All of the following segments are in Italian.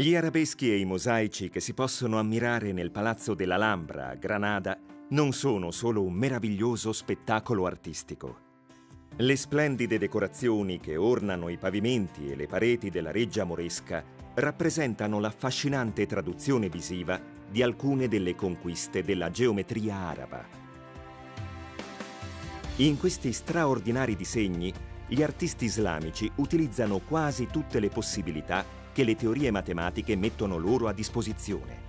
Gli arabeschi e i mosaici che si possono ammirare nel Palazzo dell'Alhambra a Granada non sono solo un meraviglioso spettacolo artistico. Le splendide decorazioni che ornano i pavimenti e le pareti della reggia moresca rappresentano l'affascinante traduzione visiva di alcune delle conquiste della geometria araba. In questi straordinari disegni, gli artisti islamici utilizzano quasi tutte le possibilità che le teorie matematiche mettono loro a disposizione.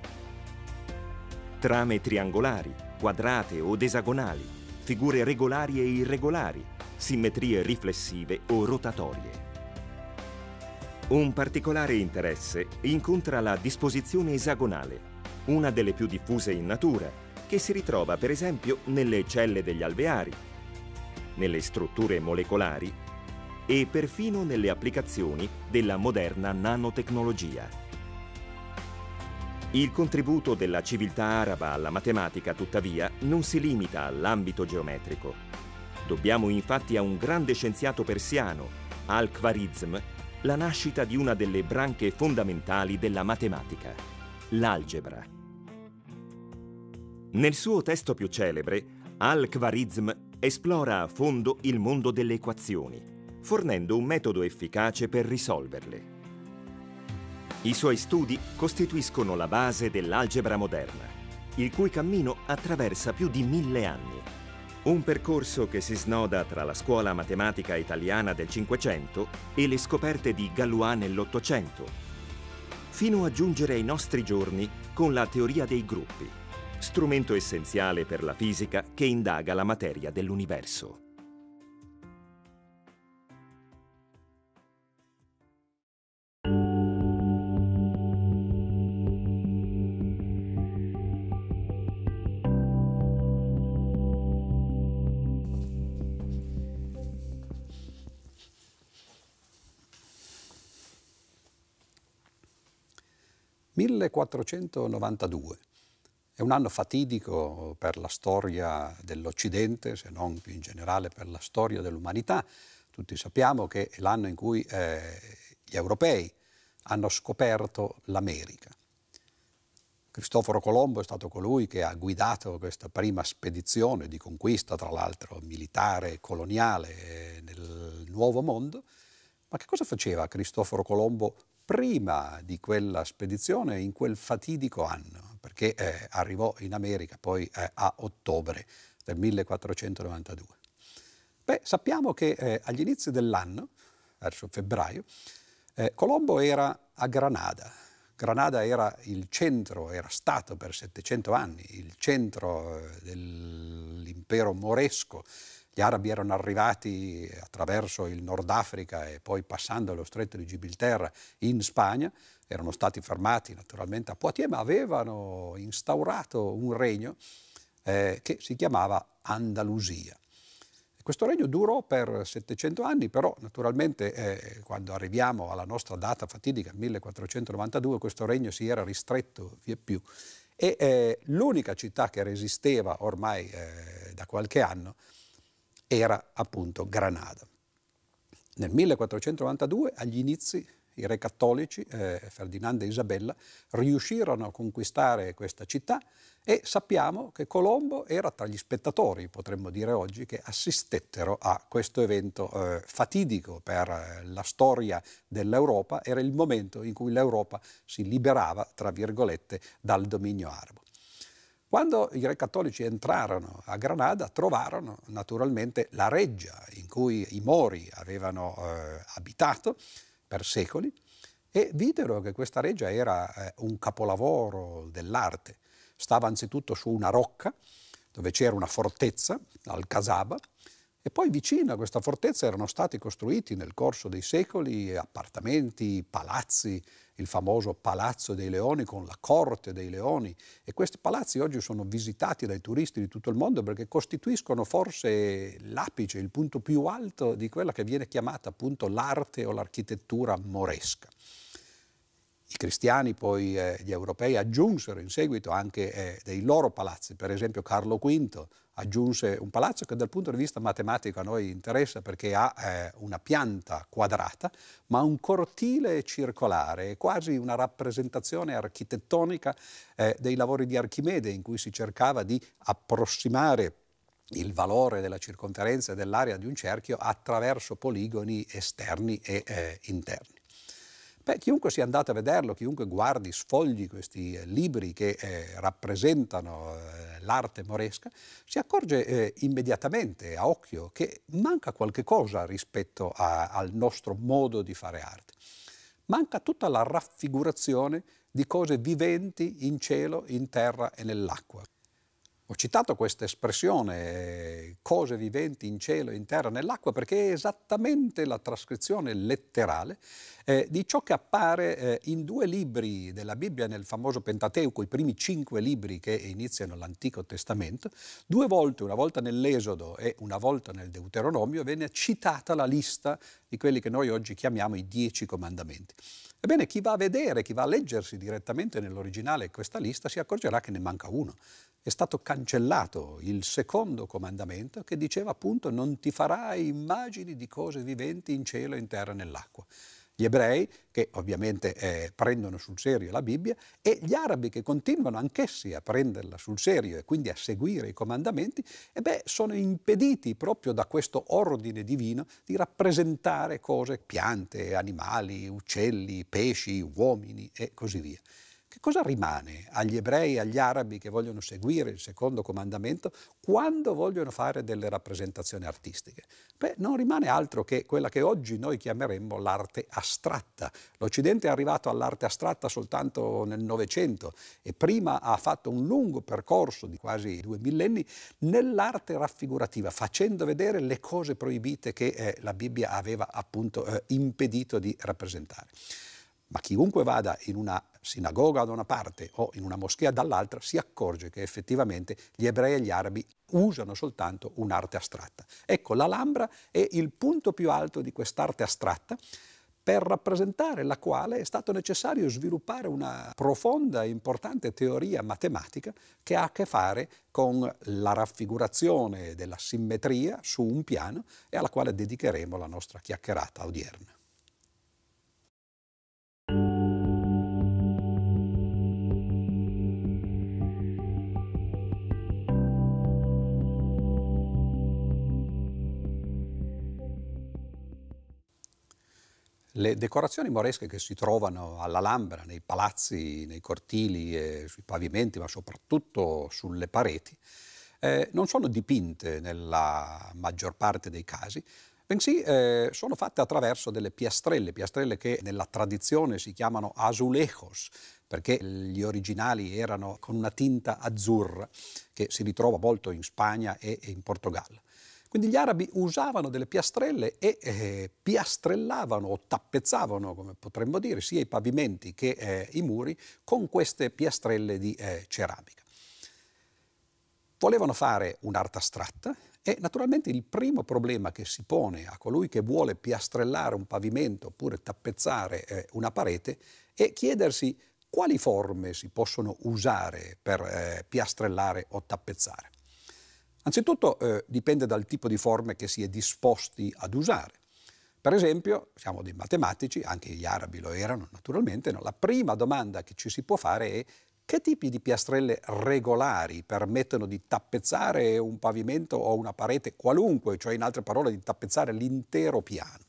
Trame triangolari, quadrate o esagonali, figure regolari e irregolari, simmetrie riflessive o rotatorie. Un particolare interesse incontra la disposizione esagonale, una delle più diffuse in natura, che si ritrova per esempio nelle celle degli alveari, nelle strutture molecolari e perfino nelle applicazioni della moderna nanotecnologia. Il contributo della civiltà araba alla matematica, tuttavia, non si limita all'ambito geometrico. Dobbiamo infatti a un grande scienziato persiano, Al-Khwarizm, la nascita di una delle branche fondamentali della matematica, l'algebra. Nel suo testo più celebre, Al-Khwarizm esplora a fondo il mondo delle equazioni, fornendo un metodo efficace per risolverle. I suoi studi costituiscono la base dell'algebra moderna, il cui cammino attraversa più di mille anni. Un percorso che si snoda tra la scuola matematica italiana del Cinquecento e le scoperte di Galois nell'Ottocento, fino a giungere ai nostri giorni con la teoria dei gruppi, strumento essenziale per la fisica che indaga la materia dell'universo. 1492. È un anno fatidico per la storia dell'Occidente, se non più in generale per la storia dell'umanità. Tutti sappiamo che è l'anno in cui eh, gli europei hanno scoperto l'America. Cristoforo Colombo è stato colui che ha guidato questa prima spedizione di conquista, tra l'altro militare e coloniale, eh, nel Nuovo Mondo. Ma che cosa faceva Cristoforo Colombo prima di quella spedizione, in quel fatidico anno, perché eh, arrivò in America poi eh, a ottobre del 1492. Beh, sappiamo che eh, agli inizi dell'anno, verso febbraio, eh, Colombo era a Granada. Granada era il centro, era stato per 700 anni il centro eh, dell'impero moresco gli arabi erano arrivati attraverso il Nord Africa e poi passando lo stretto di Gibilterra in Spagna, erano stati fermati naturalmente a Poitiers, ma avevano instaurato un regno eh, che si chiamava Andalusia. Questo regno durò per 700 anni, però naturalmente eh, quando arriviamo alla nostra data fatidica, 1492, questo regno si era ristretto via più e eh, l'unica città che resisteva ormai eh, da qualche anno era appunto Granada. Nel 1492, agli inizi, i re cattolici, eh, Ferdinando e Isabella, riuscirono a conquistare questa città e sappiamo che Colombo era tra gli spettatori, potremmo dire oggi, che assistettero a questo evento eh, fatidico per eh, la storia dell'Europa, era il momento in cui l'Europa si liberava, tra virgolette, dal dominio arabo. Quando i re cattolici entrarono a Granada trovarono naturalmente la reggia in cui i Mori avevano eh, abitato per secoli e videro che questa reggia era eh, un capolavoro dell'arte. Stava anzitutto su una rocca dove c'era una fortezza, al Casaba, e poi vicino a questa fortezza erano stati costruiti nel corso dei secoli appartamenti, palazzi, il famoso Palazzo dei Leoni con la corte dei leoni e questi palazzi oggi sono visitati dai turisti di tutto il mondo perché costituiscono forse l'apice, il punto più alto di quella che viene chiamata appunto l'arte o l'architettura moresca. I cristiani, poi eh, gli europei, aggiunsero in seguito anche eh, dei loro palazzi, per esempio Carlo V aggiunse un palazzo che dal punto di vista matematico a noi interessa perché ha eh, una pianta quadrata, ma un cortile circolare, quasi una rappresentazione architettonica eh, dei lavori di Archimede in cui si cercava di approssimare il valore della circonferenza dell'area di un cerchio attraverso poligoni esterni e eh, interni. Beh, chiunque sia andato a vederlo, chiunque guardi, sfogli questi eh, libri che eh, rappresentano eh, l'arte moresca, si accorge eh, immediatamente a occhio che manca qualche cosa rispetto a, al nostro modo di fare arte. Manca tutta la raffigurazione di cose viventi in cielo, in terra e nell'acqua. Ho citato questa espressione, cose viventi in cielo, in terra, nell'acqua, perché è esattamente la trascrizione letterale eh, di ciò che appare eh, in due libri della Bibbia nel famoso Pentateuco, i primi cinque libri che iniziano l'Antico Testamento. Due volte, una volta nell'Esodo e una volta nel Deuteronomio, viene citata la lista di quelli che noi oggi chiamiamo i dieci comandamenti. Ebbene, chi va a vedere, chi va a leggersi direttamente nell'originale questa lista si accorgerà che ne manca uno è stato cancellato il secondo comandamento che diceva appunto non ti farai immagini di cose viventi in cielo, in terra e nell'acqua. Gli ebrei, che ovviamente eh, prendono sul serio la Bibbia, e gli arabi che continuano anch'essi a prenderla sul serio e quindi a seguire i comandamenti, e beh, sono impediti proprio da questo ordine divino di rappresentare cose, piante, animali, uccelli, pesci, uomini e così via. Che cosa rimane agli ebrei agli arabi che vogliono seguire il secondo comandamento quando vogliono fare delle rappresentazioni artistiche? Beh, non rimane altro che quella che oggi noi chiameremmo l'arte astratta. L'Occidente è arrivato all'arte astratta soltanto nel Novecento e prima ha fatto un lungo percorso di quasi due millenni nell'arte raffigurativa, facendo vedere le cose proibite che eh, la Bibbia aveva appunto eh, impedito di rappresentare. Ma chiunque vada in una sinagoga da una parte o in una moschea dall'altra si accorge che effettivamente gli ebrei e gli arabi usano soltanto un'arte astratta. Ecco, l'Alhambra è il punto più alto di quest'arte astratta per rappresentare la quale è stato necessario sviluppare una profonda e importante teoria matematica che ha a che fare con la raffigurazione della simmetria su un piano e alla quale dedicheremo la nostra chiacchierata odierna. Le decorazioni moresche che si trovano all'Alhambra, nei palazzi, nei cortili, sui pavimenti, ma soprattutto sulle pareti, eh, non sono dipinte nella maggior parte dei casi, bensì eh, sono fatte attraverso delle piastrelle, piastrelle che nella tradizione si chiamano azulejos, perché gli originali erano con una tinta azzurra che si ritrova molto in Spagna e in Portogallo. Quindi gli arabi usavano delle piastrelle e eh, piastrellavano o tappezzavano, come potremmo dire, sia i pavimenti che eh, i muri con queste piastrelle di eh, ceramica. Volevano fare un'arte astratta e naturalmente il primo problema che si pone a colui che vuole piastrellare un pavimento oppure tappezzare eh, una parete è chiedersi quali forme si possono usare per eh, piastrellare o tappezzare. Anzitutto eh, dipende dal tipo di forme che si è disposti ad usare. Per esempio, siamo dei matematici, anche gli arabi lo erano naturalmente, no? la prima domanda che ci si può fare è che tipi di piastrelle regolari permettono di tappezzare un pavimento o una parete qualunque, cioè in altre parole di tappezzare l'intero piano?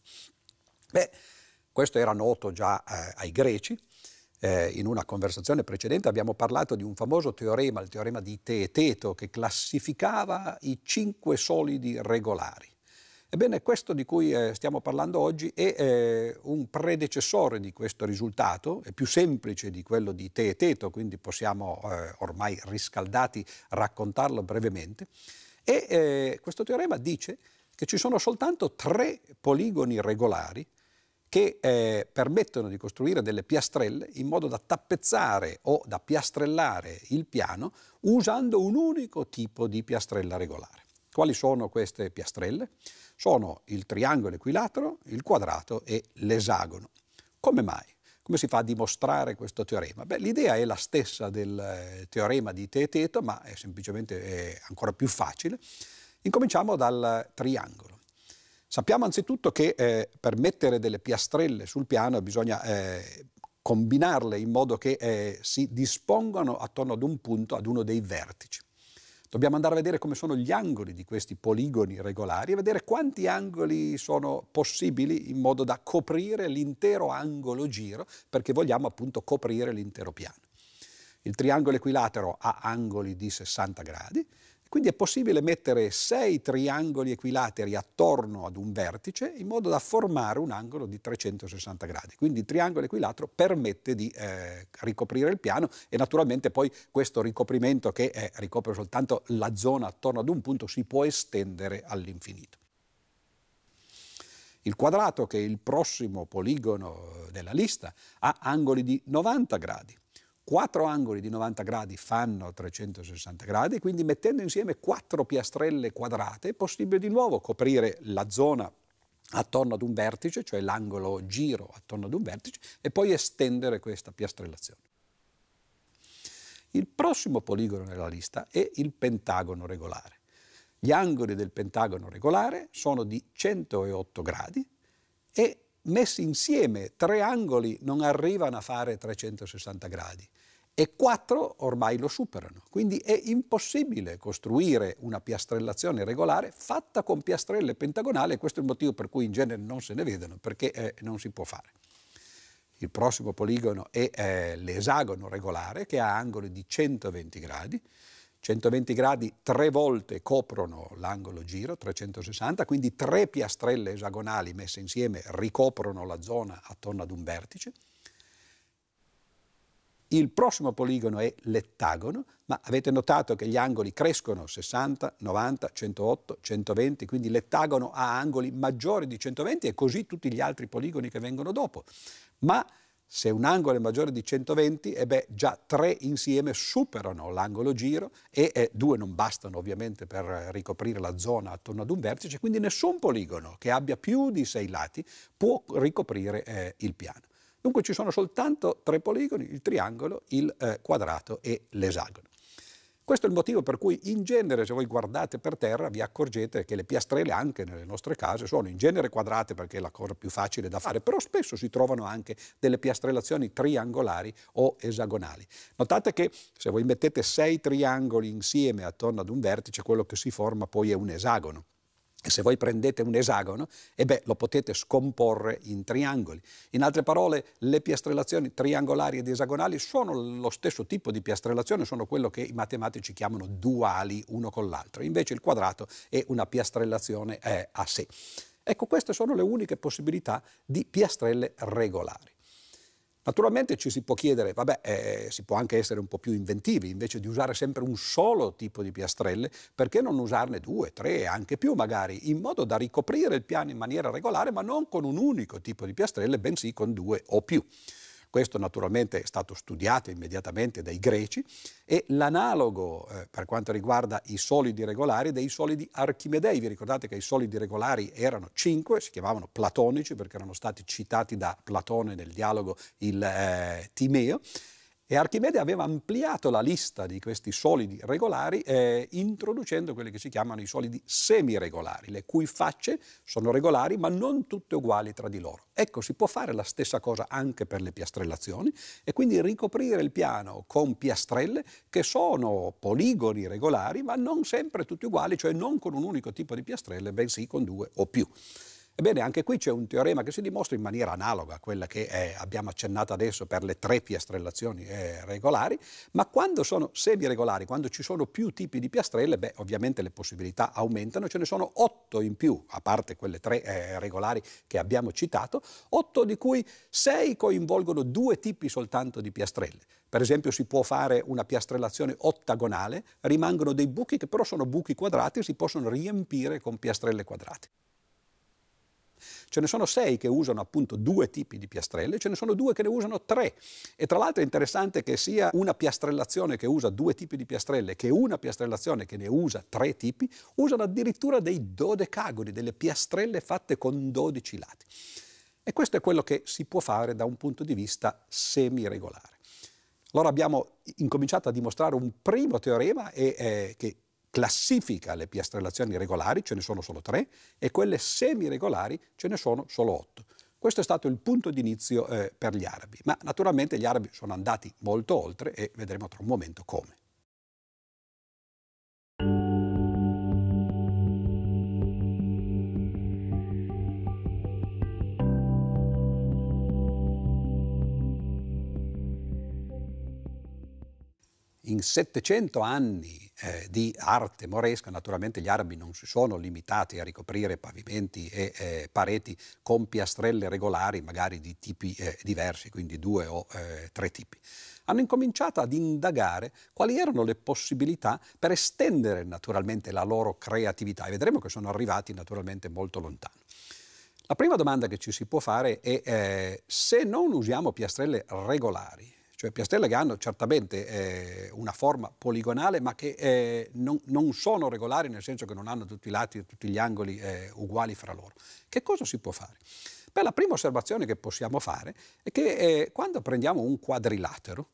Beh, questo era noto già eh, ai greci, eh, in una conversazione precedente abbiamo parlato di un famoso teorema, il teorema di Teeteto, che classificava i cinque solidi regolari. Ebbene, questo di cui eh, stiamo parlando oggi è eh, un predecessore di questo risultato, è più semplice di quello di Teeteto, quindi possiamo eh, ormai riscaldati raccontarlo brevemente. E eh, questo teorema dice che ci sono soltanto tre poligoni regolari che eh, permettono di costruire delle piastrelle in modo da tappezzare o da piastrellare il piano usando un unico tipo di piastrella regolare. Quali sono queste piastrelle? Sono il triangolo equilatero, il quadrato e l'esagono. Come mai? Come si fa a dimostrare questo teorema? Beh, l'idea è la stessa del eh, teorema di Teeteto, ma è semplicemente è ancora più facile. Incominciamo dal triangolo. Sappiamo anzitutto che eh, per mettere delle piastrelle sul piano bisogna eh, combinarle in modo che eh, si dispongano attorno ad un punto, ad uno dei vertici. Dobbiamo andare a vedere come sono gli angoli di questi poligoni regolari e vedere quanti angoli sono possibili in modo da coprire l'intero angolo giro, perché vogliamo appunto coprire l'intero piano. Il triangolo equilatero ha angoli di 60 gradi, quindi è possibile mettere sei triangoli equilateri attorno ad un vertice in modo da formare un angolo di 360 gradi. Quindi il triangolo equilatero permette di eh, ricoprire il piano e naturalmente poi questo ricoprimento che eh, ricopre soltanto la zona attorno ad un punto si può estendere all'infinito. Il quadrato, che è il prossimo poligono della lista, ha angoli di 90 gradi. Quattro angoli di 90 gradi fanno 360 gradi, quindi mettendo insieme quattro piastrelle quadrate è possibile di nuovo coprire la zona attorno ad un vertice, cioè l'angolo giro attorno ad un vertice, e poi estendere questa piastrellazione. Il prossimo poligono nella lista è il pentagono regolare. Gli angoli del pentagono regolare sono di 108 gradi e messi insieme tre angoli non arrivano a fare 360 gradi e quattro ormai lo superano. Quindi è impossibile costruire una piastrellazione regolare fatta con piastrelle pentagonali e questo è il motivo per cui in genere non se ne vedono, perché eh, non si può fare. Il prossimo poligono è eh, l'esagono regolare che ha angoli di 120 gradi 120 gradi tre volte coprono l'angolo giro, 360, quindi tre piastrelle esagonali messe insieme ricoprono la zona attorno ad un vertice. Il prossimo poligono è l'ettagono, ma avete notato che gli angoli crescono 60, 90, 108, 120, quindi l'ettagono ha angoli maggiori di 120 e così tutti gli altri poligoni che vengono dopo. Ma se un angolo è maggiore di 120, e beh, già tre insieme superano l'angolo giro e eh, due non bastano ovviamente per ricoprire la zona attorno ad un vertice, quindi nessun poligono che abbia più di sei lati può ricoprire eh, il piano. Dunque ci sono soltanto tre poligoni, il triangolo, il eh, quadrato e l'esagono. Questo è il motivo per cui in genere se voi guardate per terra vi accorgete che le piastrelle anche nelle nostre case sono in genere quadrate perché è la cosa più facile da fare, però spesso si trovano anche delle piastrellazioni triangolari o esagonali. Notate che se voi mettete sei triangoli insieme attorno ad un vertice, quello che si forma poi è un esagono. Se voi prendete un esagono, e beh, lo potete scomporre in triangoli. In altre parole, le piastrellazioni triangolari ed esagonali sono lo stesso tipo di piastrellazione, sono quello che i matematici chiamano duali uno con l'altro. Invece il quadrato è una piastrellazione eh, a sé. Ecco, queste sono le uniche possibilità di piastrelle regolari. Naturalmente ci si può chiedere, vabbè, eh, si può anche essere un po' più inventivi, invece di usare sempre un solo tipo di piastrelle, perché non usarne due, tre anche più magari, in modo da ricoprire il piano in maniera regolare, ma non con un unico tipo di piastrelle, bensì con due o più. Questo naturalmente è stato studiato immediatamente dai greci e l'analogo eh, per quanto riguarda i solidi regolari dei solidi archimedei. Vi ricordate che i solidi regolari erano cinque, si chiamavano platonici perché erano stati citati da Platone nel dialogo il eh, Timeo e Archimede aveva ampliato la lista di questi solidi regolari eh, introducendo quelli che si chiamano i solidi semiregolari, le cui facce sono regolari ma non tutte uguali tra di loro. Ecco, si può fare la stessa cosa anche per le piastrellazioni e quindi ricoprire il piano con piastrelle che sono poligoni regolari ma non sempre tutti uguali, cioè non con un unico tipo di piastrelle, bensì con due o più. Ebbene, anche qui c'è un teorema che si dimostra in maniera analoga a quella che eh, abbiamo accennato adesso per le tre piastrellazioni eh, regolari, ma quando sono semi-regolari, quando ci sono più tipi di piastrelle, beh, ovviamente le possibilità aumentano, ce ne sono otto in più, a parte quelle tre eh, regolari che abbiamo citato, otto di cui sei coinvolgono due tipi soltanto di piastrelle. Per esempio si può fare una piastrellazione ottagonale, rimangono dei buchi che però sono buchi quadrati e si possono riempire con piastrelle quadrate. Ce ne sono sei che usano appunto due tipi di piastrelle, ce ne sono due che ne usano tre. E tra l'altro è interessante che sia una piastrellazione che usa due tipi di piastrelle che una piastrellazione che ne usa tre tipi, usano addirittura dei dodecagoni, delle piastrelle fatte con 12 lati. E questo è quello che si può fare da un punto di vista semiregolare. Allora abbiamo incominciato a dimostrare un primo teorema e, eh, che classifica le piastrellazioni regolari, ce ne sono solo tre, e quelle semiregolari ce ne sono solo otto. Questo è stato il punto di inizio eh, per gli arabi, ma naturalmente gli arabi sono andati molto oltre e vedremo tra un momento come. In 700 anni eh, di arte moresca, naturalmente gli arabi non si sono limitati a ricoprire pavimenti e eh, pareti con piastrelle regolari, magari di tipi eh, diversi, quindi due o eh, tre tipi. Hanno incominciato ad indagare quali erano le possibilità per estendere naturalmente la loro creatività e vedremo che sono arrivati naturalmente molto lontano. La prima domanda che ci si può fare è eh, se non usiamo piastrelle regolari, cioè piastrelle che hanno certamente eh, una forma poligonale ma che eh, non, non, sono regolari nel senso che non hanno tutti i lati e tutti gli angoli eh, uguali fra loro. Che cosa si può fare? Beh, la prima osservazione che possiamo fare è che eh, quando prendiamo un quadrilatero,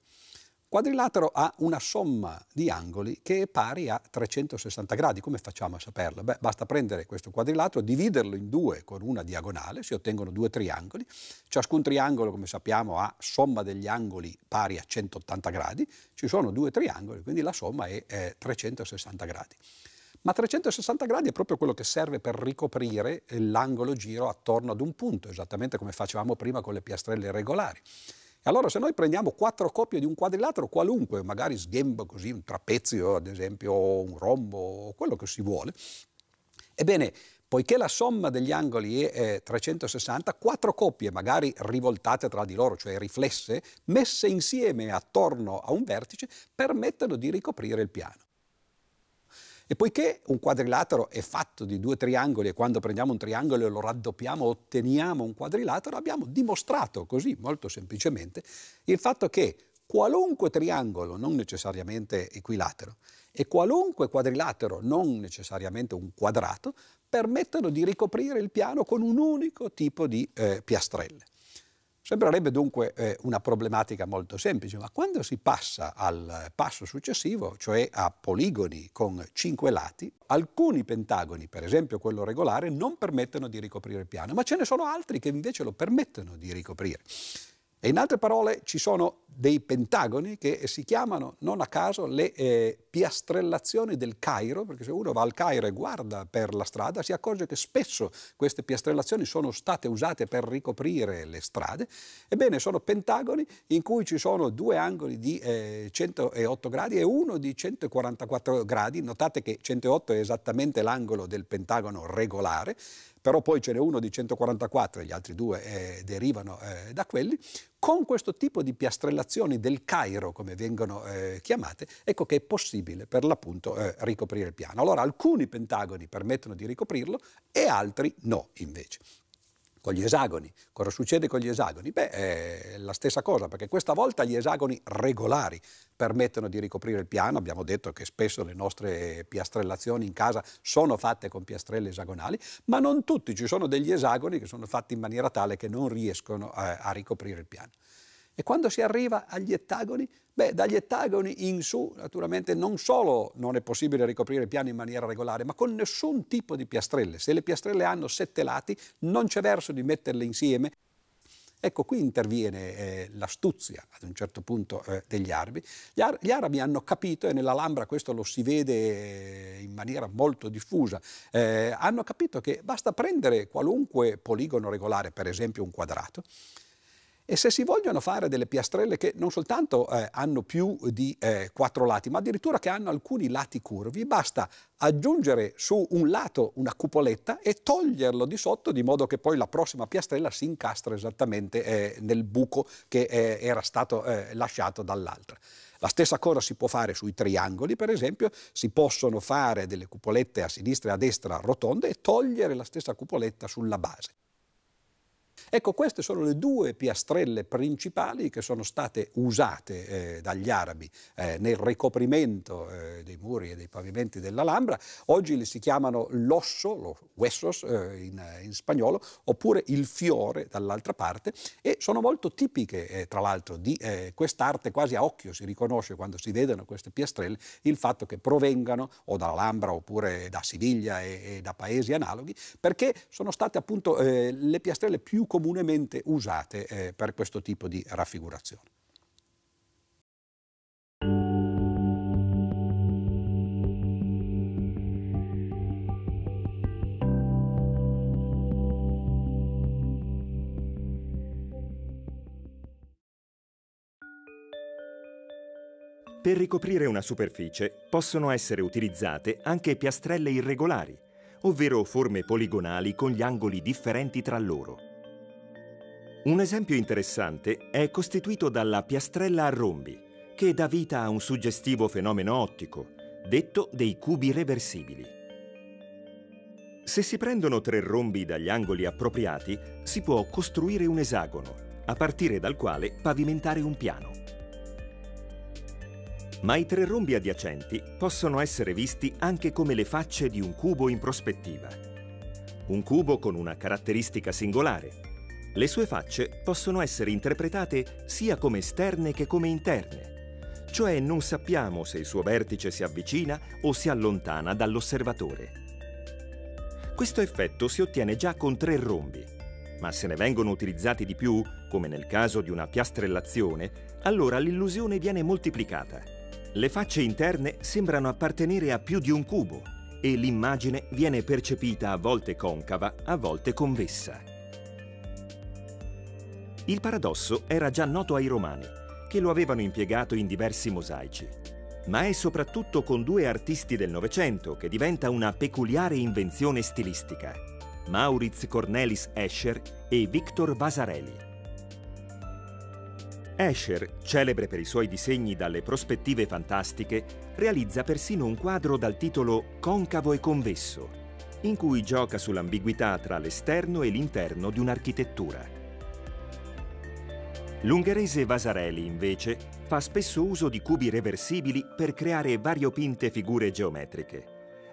Quadrilatero ha una somma di angoli che è pari a 360 gradi. Come facciamo a saperlo? Beh, basta prendere questo quadrilatero, dividerlo in due con una diagonale, si ottengono due triangoli. Ciascun triangolo, come sappiamo, ha somma degli angoli pari a 180 gradi. Ci sono due triangoli, quindi la somma è eh, 360 gradi. Ma 360 gradi è proprio quello che serve per ricoprire l'angolo giro attorno ad un punto, esattamente come facevamo prima con le piastrelle regolari. Allora se noi prendiamo quattro coppie di un quadrilatero qualunque, magari sghembo così, un trapezio ad esempio, un rombo, quello che si vuole, ebbene, poiché la somma degli angoli è 360, quattro coppie magari rivoltate tra di loro, cioè riflesse, messe insieme attorno a un vertice, permettono di ricoprire il piano. E poiché un quadrilatero è fatto di due triangoli e quando prendiamo un triangolo e lo raddoppiamo otteniamo un quadrilatero, abbiamo dimostrato così molto semplicemente il fatto che qualunque triangolo, non necessariamente equilatero, e qualunque quadrilatero, non necessariamente un quadrato, permettono di ricoprire il piano con un unico tipo di eh, piastrelle. Sembrerebbe dunque eh, una problematica molto semplice, ma quando si passa al passo successivo, cioè a poligoni con cinque lati, alcuni pentagoni, per esempio quello regolare, non permettono di ricoprire il piano, ma ce ne sono altri che invece lo permettono di ricoprire. E in altre parole ci sono dei pentagoni che si chiamano non a caso le eh, piastrellazioni del Cairo, perché se uno va al Cairo e guarda per la strada si accorge che spesso queste piastrellazioni sono state usate per ricoprire le strade. Ebbene, sono pentagoni in cui ci sono due angoli di eh, 108 gradi e uno di 144 gradi. Notate che 108 è esattamente l'angolo del pentagono regolare però poi ce n'è uno di 144 e gli altri due eh, derivano eh, da quelli, con questo tipo di piastrellazioni del Cairo, come vengono eh, chiamate, ecco che è possibile per l'appunto eh, ricoprire il piano. Allora alcuni pentagoni permettono di ricoprirlo e altri no invece con gli esagoni. Cosa succede con gli esagoni? Beh, è la stessa cosa, perché questa volta gli esagoni regolari permettono di ricoprire il piano. Abbiamo detto che spesso le nostre piastrellazioni in casa sono fatte con piastrelle esagonali, ma non tutti. Ci sono degli esagoni che sono fatti in maniera tale che non riescono a, a ricoprire il piano. E quando si arriva agli ettagoni, beh, dagli ettagoni in su, naturalmente, non solo non è possibile ricoprire il piano in maniera regolare, ma con nessun tipo di piastrelle. Se le piastrelle hanno sette lati, non c'è verso di metterle insieme. Ecco, qui interviene eh, l'astuzia ad un certo punto eh, degli arabi. Gli, ar- gli, arabi hanno capito, e nell'Alhambra questo lo si vede eh, in maniera molto diffusa, eh, hanno capito che basta prendere qualunque poligono regolare, per esempio un quadrato, e se si vogliono fare delle piastrelle che non soltanto eh, hanno più di eh, quattro lati, ma addirittura che hanno alcuni lati curvi, basta aggiungere su un lato una cupoletta e toglierlo di sotto di modo che poi la prossima piastrella si incastra esattamente eh, nel buco che eh, era stato eh, lasciato dall'altra. La stessa cosa si può fare sui triangoli, per esempio, si possono fare delle cupolette a sinistra e a destra rotonde e togliere la stessa cupoletta sulla base. Ecco, queste sono le due piastrelle principali che sono state usate eh, dagli arabi eh, nel ricoprimento eh, dei muri e dei pavimenti dell'Alhambra. Oggi li si chiamano l'osso, lo huesos eh, in, in, spagnolo, oppure il fiore dall'altra parte e sono molto tipiche, eh, tra l'altro, di eh, quest'arte, quasi a occhio si riconosce quando si vedono queste piastrelle il fatto che provengano o dall'Alhambra oppure da Siviglia e, e da paesi analoghi, perché sono state appunto le piastrelle più comunemente usate eh, per questo tipo di raffigurazione. Per ricoprire una superficie possono essere utilizzate anche piastrelle irregolari, ovvero forme poligonali con gli angoli differenti tra loro. Un esempio interessante è costituito dalla piastrella a rombi, che dà vita a un suggestivo fenomeno ottico, detto dei cubi reversibili. Se si prendono tre rombi dagli angoli appropriati, si può costruire un esagono, a partire dal quale pavimentare un piano. Ma i tre rombi adiacenti possono essere visti anche come le facce di un cubo in prospettiva. Un cubo con una caratteristica singolare, le sue facce possono essere interpretate sia come esterne che come interne, cioè non sappiamo se il suo vertice si avvicina o si allontana dall'osservatore. Questo effetto si ottiene già con tre rombi, ma se ne vengono utilizzati di più, come nel caso di una piastrellazione, allora l'illusione viene moltiplicata. Le facce interne sembrano appartenere a più di un cubo e l'immagine viene percepita a volte concava, a volte convessa. Il paradosso era già noto ai Romani, che lo avevano impiegato in diversi mosaici. Ma è soprattutto con due artisti del Novecento che diventa una peculiare invenzione stilistica, Maurits Cornelis Escher e Victor Vasarely. Escher, celebre per i suoi disegni dalle prospettive fantastiche, realizza persino un quadro dal titolo Concavo e convesso, in cui gioca sull'ambiguità tra l'esterno e l'interno di un'architettura. L'ungherese Vasarely, invece, fa spesso uso di cubi reversibili per creare variopinte figure geometriche,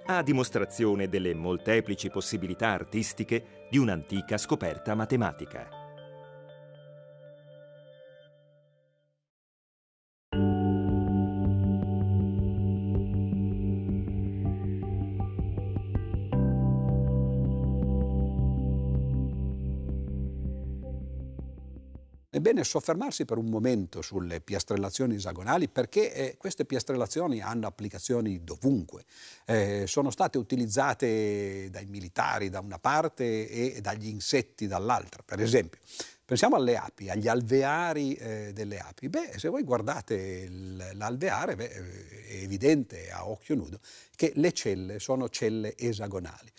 a dimostrazione delle molteplici possibilità artistiche di un'antica scoperta matematica. Bene soffermarsi per un momento sulle piastrellazioni esagonali perché eh, queste piastrellazioni hanno applicazioni dovunque. Eh, sono state utilizzate dai militari da una parte e dagli insetti dall'altra. Per esempio, pensiamo alle api, agli alveari eh, delle api. Beh, se voi guardate l'alveare, beh, è evidente a occhio nudo che le celle sono celle esagonali.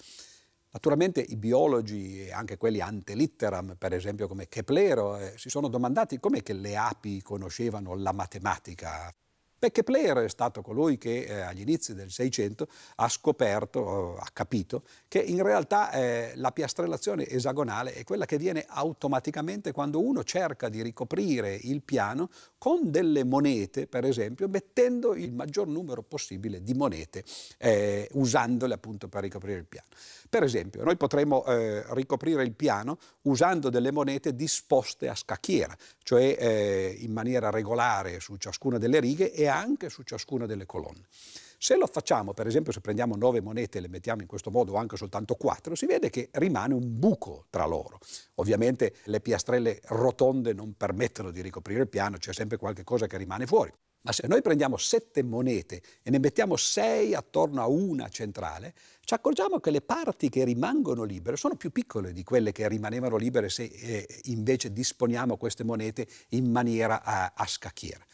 Naturalmente i biologi e anche quelli ante litteram, per esempio come Keplero, eh, si sono domandati com'è che le api conoscevano la matematica. Beh, Kepler è stato colui che eh, agli inizi del Seicento ha scoperto, ha capito, che in realtà eh, la piastrellazione esagonale è quella che viene automaticamente quando uno cerca di ricoprire il piano con delle monete, per esempio, mettendo il maggior numero possibile di monete, eh, usandole appunto per ricoprire il piano. Per esempio, noi potremmo eh, ricoprire il piano usando delle monete disposte a scacchiera, cioè eh, in maniera regolare su ciascuna delle righe e anche su ciascuna delle colonne. Se lo facciamo, per esempio, se prendiamo nove monete e le mettiamo in questo modo o anche soltanto quattro, si vede che rimane un buco tra loro. Ovviamente le piastrelle rotonde non permettono di ricoprire il piano, c'è sempre qualche cosa che rimane fuori. Ma se noi prendiamo sette monete e ne mettiamo sei attorno a una centrale, ci accorgiamo che le parti che rimangono libere sono più piccole di quelle che rimanevano libere se eh, invece disponiamo queste monete in maniera a, a scacchiera.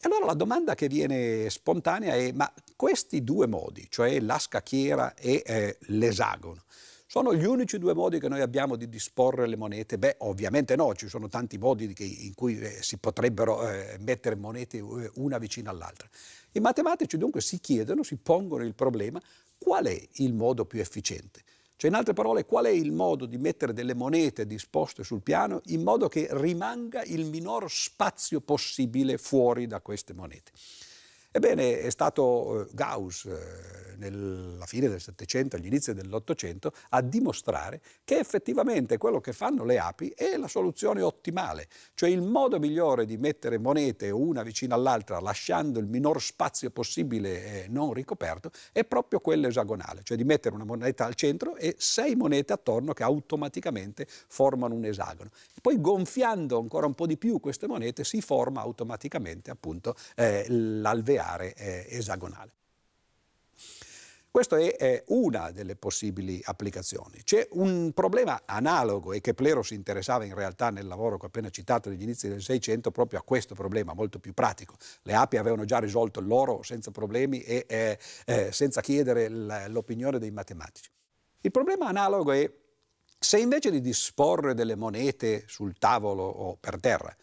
E allora la domanda che viene spontanea è, ma questi due modi, cioè la scacchiera e eh, l'esagono, sono gli unici due modi che noi abbiamo di disporre le monete? Beh, ovviamente no, ci sono tanti modi in cui eh, si potrebbero eh, mettere monete eh, una vicino all'altra. I matematici dunque si chiedono, si pongono il problema, qual è il modo più efficiente? Cioè, in altre parole, qual è il modo di mettere delle monete disposte sul piano in modo che rimanga il minor spazio possibile fuori da queste monete? Ebbene, è stato eh, Gauss eh, nella fine del Settecento, agli inizi dell'Ottocento, a dimostrare che effettivamente quello che fanno le api è la soluzione ottimale, cioè il modo migliore di mettere monete una vicino all'altra lasciando il minor spazio possibile non ricoperto è proprio quello esagonale, cioè di mettere una moneta al centro e sei monete attorno che automaticamente formano un esagono. Poi gonfiando ancora un po' di più queste monete si forma automaticamente appunto eh, l'alveare eh, esagonale. Questa è, è, una delle possibili applicazioni. C'è un problema analogo e che Plero si interessava in realtà nel lavoro che ho appena citato degli inizi del Seicento proprio a questo problema molto più pratico. Le api avevano già risolto loro senza problemi e eh, eh, senza chiedere l'opinione dei matematici. Il problema analogo è se invece di disporre delle monete sul tavolo o per terra,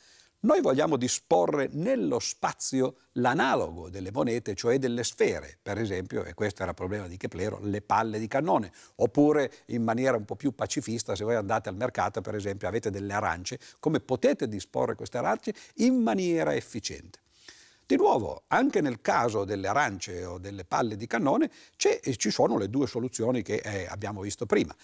noi vogliamo disporre nello spazio l'analogo delle monete, cioè delle sfere, per esempio, e questo era il problema di Keplero, le palle di cannone, oppure in maniera un po' più pacifista, se voi andate al mercato, per esempio, avete delle arance, come potete disporre queste arance in maniera efficiente. Di nuovo, anche nel caso delle arance o delle palle di cannone ci sono le due soluzioni che eh, abbiamo visto prima.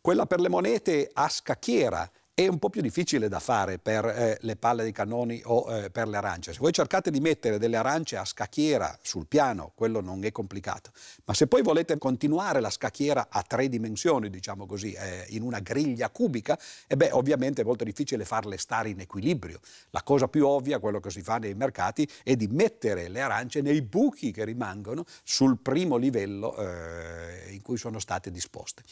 Quella per le monete a scacchiera è un po' più difficile da fare per eh, le palle di cannoni o eh, per le arance. Se voi cercate di mettere delle arance a scacchiera sul piano, quello non è complicato. Ma se poi volete continuare la scacchiera a tre dimensioni, diciamo così, eh, in una griglia cubica, e beh, ovviamente è molto difficile farle stare in equilibrio. La cosa più ovvia, quello che si fa nei mercati, è di mettere le arance nei buchi che rimangono sul primo livello eh, in cui sono state disposte.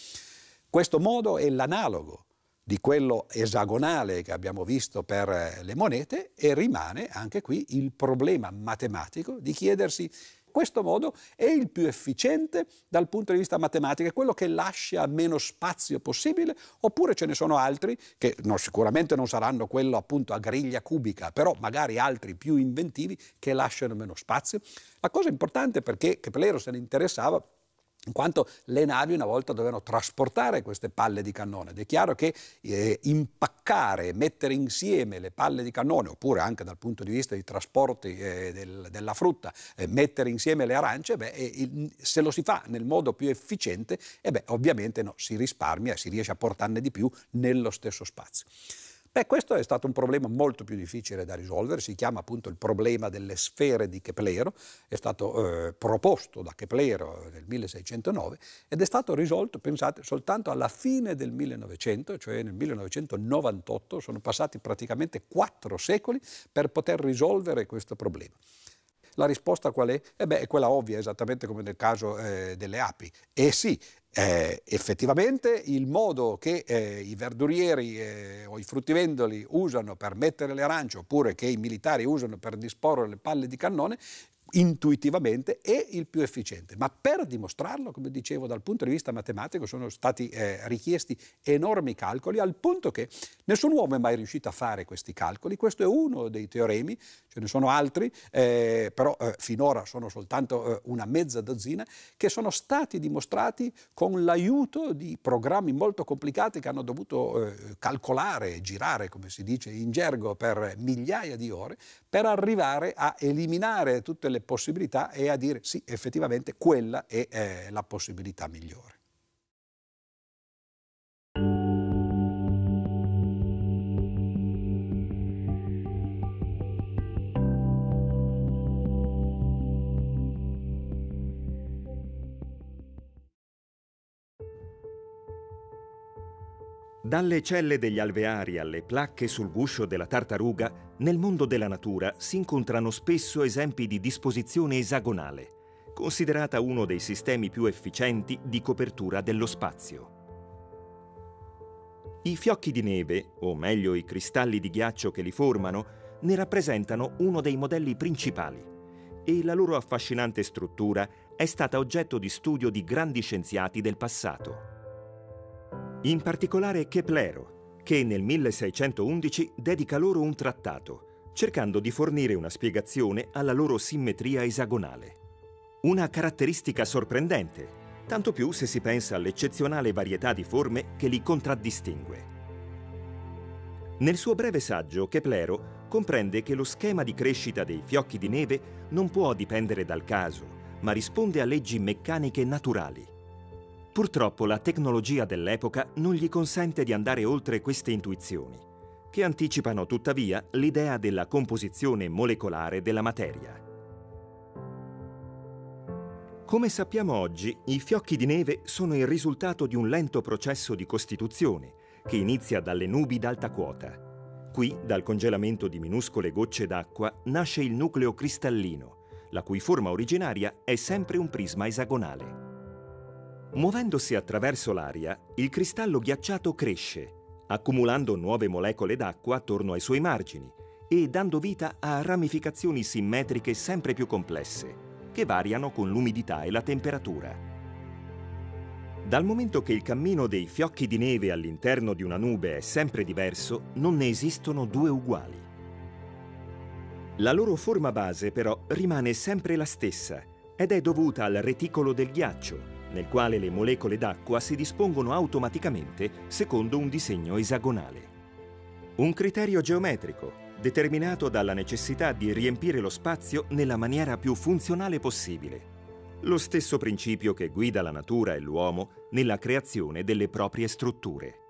Questo modo è l'analogo di quello esagonale che abbiamo visto per eh, le monete e rimane anche qui il problema matematico di chiedersi questo modo è il più efficiente dal punto di vista matematico, è quello che lascia meno spazio possibile, oppure ce ne sono altri che no, sicuramente non saranno quello appunto a griglia cubica, però magari altri più inventivi che lasciano meno spazio. La cosa importante perché Keplero se ne interessava in quanto le navi una volta dovevano trasportare queste palle di cannone ed è chiaro che eh, impaccare, mettere insieme le palle di cannone, oppure anche dal punto di vista dei trasporti eh, del, della frutta, eh, mettere insieme le arance, beh, il, se lo si fa nel modo più efficiente, eh beh, ovviamente no, si risparmia e si riesce a portarne di più nello stesso spazio. Beh, questo è stato un problema molto più difficile da risolvere, si chiama appunto il problema delle sfere di Keplero, è stato eh, proposto da Keplero nel 1609 ed è stato risolto, pensate, soltanto alla fine del 1900, cioè nel 1998, sono passati praticamente quattro secoli per poter risolvere questo problema. La risposta qual è? Eh beh, è quella ovvia, esattamente come nel caso eh, delle api. E sì, eh, effettivamente il modo che eh, i verdurieri eh, o i fruttivendoli usano per mettere le arance oppure che i militari usano per disporre le palle di cannone intuitivamente è il più efficiente. Ma per dimostrarlo, come dicevo, dal punto di vista matematico sono stati eh, richiesti enormi calcoli al punto che nessun uomo è mai riuscito a fare questi calcoli. Questo è uno dei teoremi, ce ne sono altri, eh, però eh, finora sono soltanto eh, una mezza dozzina, che sono stati dimostrati con l'aiuto di programmi molto complicati che hanno dovuto eh, calcolare e girare, come si dice in gergo, per migliaia di ore, per arrivare a eliminare tutte le le possibilità e a dire sì, effettivamente quella è eh, la possibilità migliore. Dalle celle degli alveari alle placche sul guscio della tartaruga, nel mondo della natura si incontrano spesso esempi di disposizione esagonale, considerata uno dei sistemi più efficienti di copertura dello spazio. I fiocchi di neve, o meglio i cristalli di ghiaccio che li formano, ne rappresentano uno dei modelli principali e la loro affascinante struttura è stata oggetto di studio di grandi scienziati del passato. In particolare Keplero, che nel 1611 dedica loro un trattato, cercando di fornire una spiegazione alla loro simmetria esagonale. Una caratteristica sorprendente, tanto più se si pensa all'eccezionale varietà di forme che li contraddistingue. Nel suo breve saggio, Keplero comprende che lo schema di crescita dei fiocchi di neve non può dipendere dal caso, ma risponde a leggi meccaniche naturali. Purtroppo la tecnologia dell'epoca non gli consente di andare oltre queste intuizioni, che anticipano tuttavia l'idea della composizione molecolare della materia. Come sappiamo oggi, i fiocchi di neve sono il risultato di un lento processo di costituzione che inizia dalle nubi d'alta quota. Qui, dal congelamento di minuscole gocce d'acqua, nasce il nucleo cristallino, la cui forma originaria è sempre un prisma esagonale. Muovendosi attraverso l'aria, il cristallo ghiacciato cresce, accumulando nuove molecole d'acqua attorno ai suoi margini e dando vita a ramificazioni simmetriche sempre più complesse, che variano con l'umidità e la temperatura. Dal momento che il cammino dei fiocchi di neve all'interno di una nube è sempre diverso, non ne esistono due uguali. La loro forma base però rimane sempre la stessa ed è dovuta al reticolo del ghiaccio, nel quale le molecole d'acqua si dispongono automaticamente secondo un disegno esagonale. Un criterio geometrico, determinato dalla necessità di riempire lo spazio nella maniera più funzionale possibile lo stesso principio che guida la natura e l'uomo nella creazione delle proprie strutture.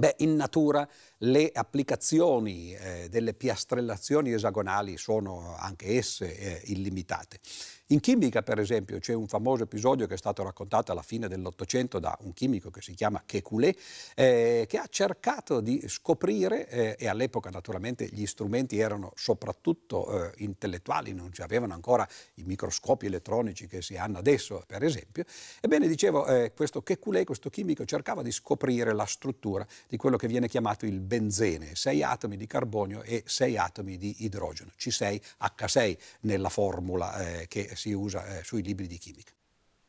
Beh, in natura le applicazioni eh, delle piastrellazioni esagonali sono anche esse eh, illimitate. In chimica, per esempio, c'è un famoso episodio che è stato raccontato alla fine dell'Ottocento da un chimico che si chiama Kekulé, eh, che ha cercato di scoprire, eh, e all'epoca naturalmente gli strumenti erano soprattutto eh, intellettuali, non ci avevano ancora i microscopi elettronici che si hanno adesso, per esempio. Ebbene, dicevo, eh, questo Kekulé, questo chimico, cercava di scoprire la struttura di quello che viene chiamato il benzene, sei atomi di carbonio e sei atomi di idrogeno, C6H6 nella formula eh, che si usa eh, sui libri di chimica.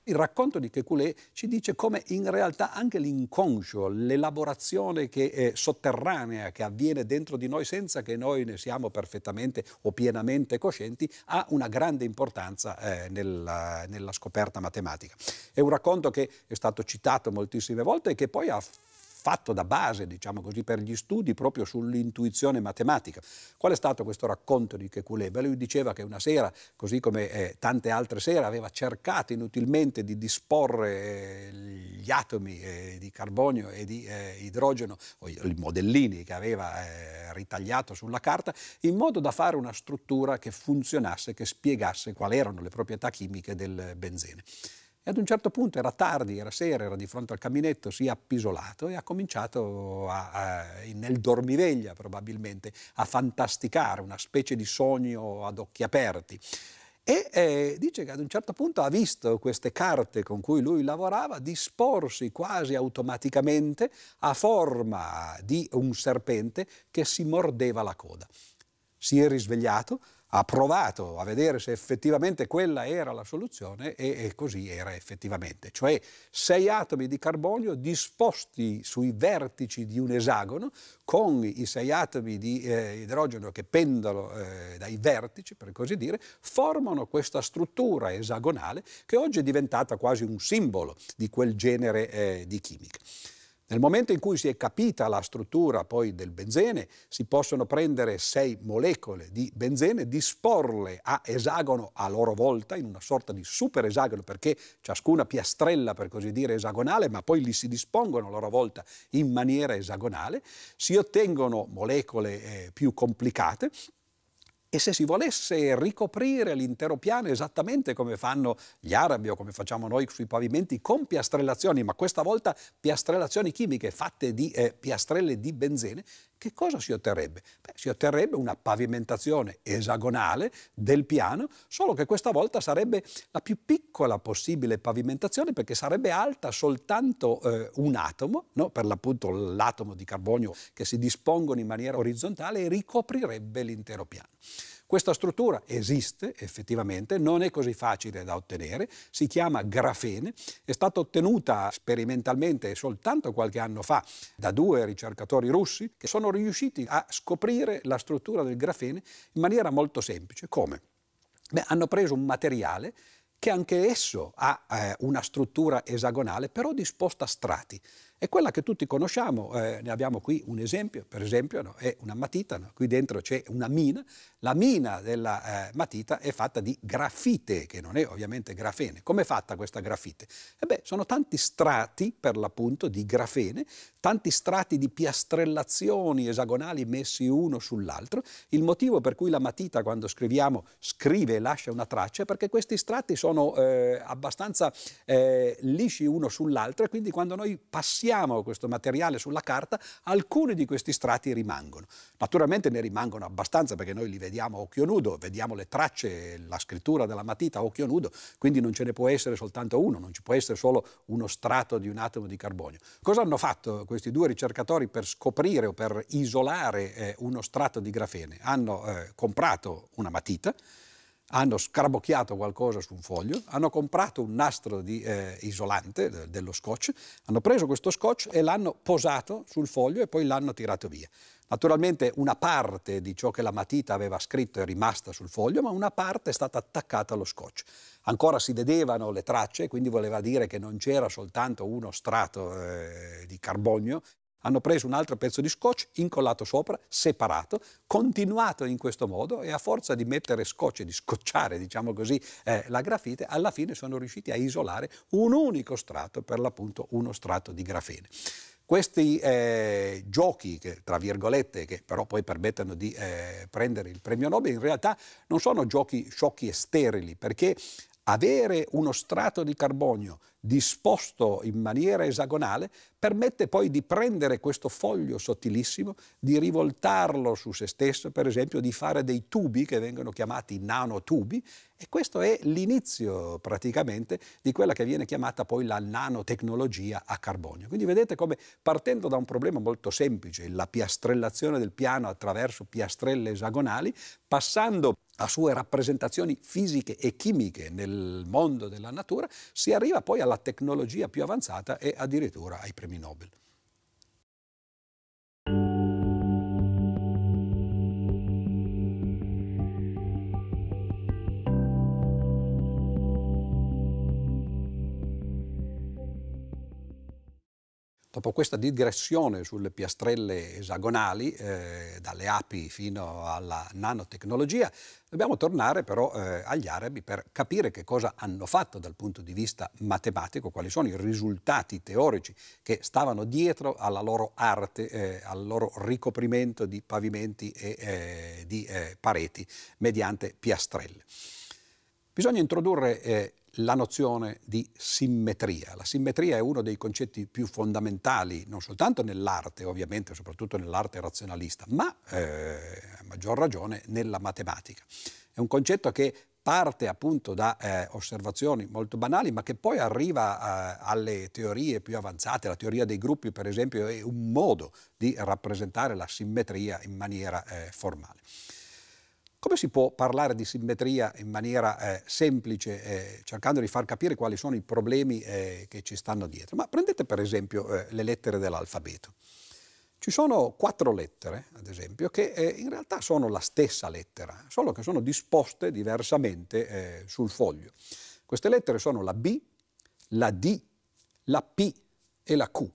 Il racconto di Kekulé ci dice come in realtà anche l'inconscio, l'elaborazione che è sotterranea che avviene dentro di noi senza che noi ne siamo perfettamente o pienamente coscienti, ha una grande importanza eh, nella, nella scoperta matematica. È un racconto che è stato citato moltissime volte e che poi ha fatto da base, diciamo così, per gli studi proprio sull'intuizione matematica. Qual è stato questo racconto di? Beh, lui diceva che una sera, così come eh, tante altre sere, aveva cercato inutilmente di disporre eh, gli atomi eh, di carbonio e di eh, idrogeno, o i modellini che aveva eh, ritagliato sulla carta, in modo da fare una struttura che funzionasse, che spiegasse quali erano le proprietà chimiche del benzene. E ad un certo punto era tardi, era sera, era di fronte al caminetto, si è appisolato e ha cominciato a, a, nel dormiveglia probabilmente a fantasticare una specie di sogno ad occhi aperti. E eh, dice che ad un certo punto ha visto queste carte con cui lui lavorava disporsi quasi automaticamente a forma di un serpente che si mordeva la coda. Si è risvegliato, ha provato a vedere se effettivamente quella era la soluzione e, e, così era effettivamente, cioè sei atomi di carbonio disposti sui vertici di un esagono con i sei atomi di eh, idrogeno che pendono eh, dai vertici, per così dire, formano questa struttura esagonale che oggi è diventata quasi un simbolo di quel genere eh, di chimica. Nel momento in cui si è capita la struttura poi del benzene, si possono prendere sei molecole di benzene, disporle a esagono a loro volta, in una sorta di super esagono, perché ciascuna piastrella, per così dire, esagonale, ma poi li si dispongono a loro volta in maniera esagonale, si ottengono molecole eh, più complicate e se si volesse ricoprire l'intero piano esattamente come fanno gli arabi o come facciamo noi sui pavimenti con piastrellazioni, ma questa volta piastrellazioni chimiche fatte di eh, piastrelle di benzene, che cosa si otterrebbe? Beh, si otterrebbe una pavimentazione esagonale del piano, solo che questa volta sarebbe la più piccola possibile pavimentazione perché sarebbe alta soltanto eh, un atomo, no? per l'appunto l'atomo di carbonio che si dispongono in maniera orizzontale e ricoprirebbe l'intero piano. Questa struttura esiste effettivamente, non è così facile da ottenere, si chiama grafene, è stata ottenuta sperimentalmente soltanto qualche anno fa da due ricercatori russi che sono riusciti a scoprire la struttura del grafene in maniera molto semplice. Come? Beh, hanno preso un materiale che anche esso ha eh, una struttura esagonale, però disposta a strati. È quella che tutti conosciamo, eh, ne abbiamo qui un esempio, per esempio no, è una matita, no? qui dentro c'è una mina, la mina della eh, matita è fatta di grafite, che non è ovviamente grafene. Come è fatta questa grafite? E beh, sono tanti strati, per l'appunto, di grafene, tanti strati di piastrellazioni esagonali messi uno sull'altro. Il motivo per cui la matita, quando scriviamo, scrive e lascia una traccia è perché questi strati sono eh, abbastanza eh, lisci uno sull'altro e quindi quando noi passiamo mettiamo questo materiale sulla carta, alcuni di questi strati rimangono. Naturalmente ne rimangono abbastanza perché noi li vediamo a occhio nudo, vediamo le tracce, la scrittura della matita a occhio nudo, quindi non ce ne può essere soltanto uno, non ci può essere solo uno strato di un atomo di carbonio. Cosa hanno fatto questi due ricercatori per scoprire o per isolare eh, uno strato di grafene? Hanno eh, comprato una matita, hanno scarabocchiato qualcosa su un foglio, hanno comprato un nastro di eh, isolante de, dello scotch, hanno preso questo scotch e l'hanno posato sul foglio e poi l'hanno tirato via. Naturalmente una parte di ciò che la matita aveva scritto è rimasta sul foglio, ma una parte è stata attaccata allo scotch. Ancora si vedevano le tracce, quindi voleva dire che non c'era soltanto uno strato eh, di carbonio, hanno preso un altro pezzo di scotch, incollato sopra, separato, continuato in questo modo e a forza di mettere scotch e di scocciare, diciamo così, eh, la grafite, alla fine sono riusciti a isolare un unico strato, per l'appunto uno strato di grafene. Questi eh, giochi, che, tra virgolette, che però poi permettono di eh, prendere il premio Nobel, in realtà non sono giochi sciocchi e sterili, perché avere uno strato di carbonio disposto in maniera esagonale permette poi di prendere questo foglio sottilissimo, di rivoltarlo su se stesso, per esempio di fare dei tubi che vengono chiamati nanotubi e questo è l'inizio praticamente di quella che viene chiamata poi la nanotecnologia a carbonio. Quindi vedete come partendo da un problema molto semplice, la piastrellazione del piano attraverso piastrelle esagonali, passando a sue rappresentazioni fisiche e chimiche nel mondo della natura, si arriva poi alla tecnologia più avanzata e addirittura ai premi Nobel. Dopo questa digressione sulle piastrelle esagonali, eh, dalle api fino alla nanotecnologia, dobbiamo tornare però eh, agli arabi per capire che cosa hanno fatto dal punto di vista matematico, quali sono i risultati teorici che stavano dietro alla loro arte, eh, al loro ricoprimento di pavimenti e eh, di eh, pareti mediante piastrelle. Bisogna introdurre eh, la nozione di simmetria. La simmetria è uno dei concetti più fondamentali, non soltanto nell'arte, ovviamente, soprattutto nell'arte razionalista, ma eh, a maggior ragione nella matematica. È un concetto che parte appunto da eh, osservazioni molto banali, ma che poi arriva eh, alle teorie più avanzate. La teoria dei gruppi, per esempio, è un modo di rappresentare la simmetria in maniera eh, formale. Come si può parlare di simmetria in maniera eh, semplice, eh, cercando di far capire quali sono i problemi eh, che ci stanno dietro? Ma prendete per esempio eh, le lettere dell'alfabeto. Ci sono quattro lettere, ad esempio, che eh, in realtà sono la stessa lettera, solo che sono disposte diversamente eh, sul foglio. Queste lettere sono la B, la D, la P e la Q.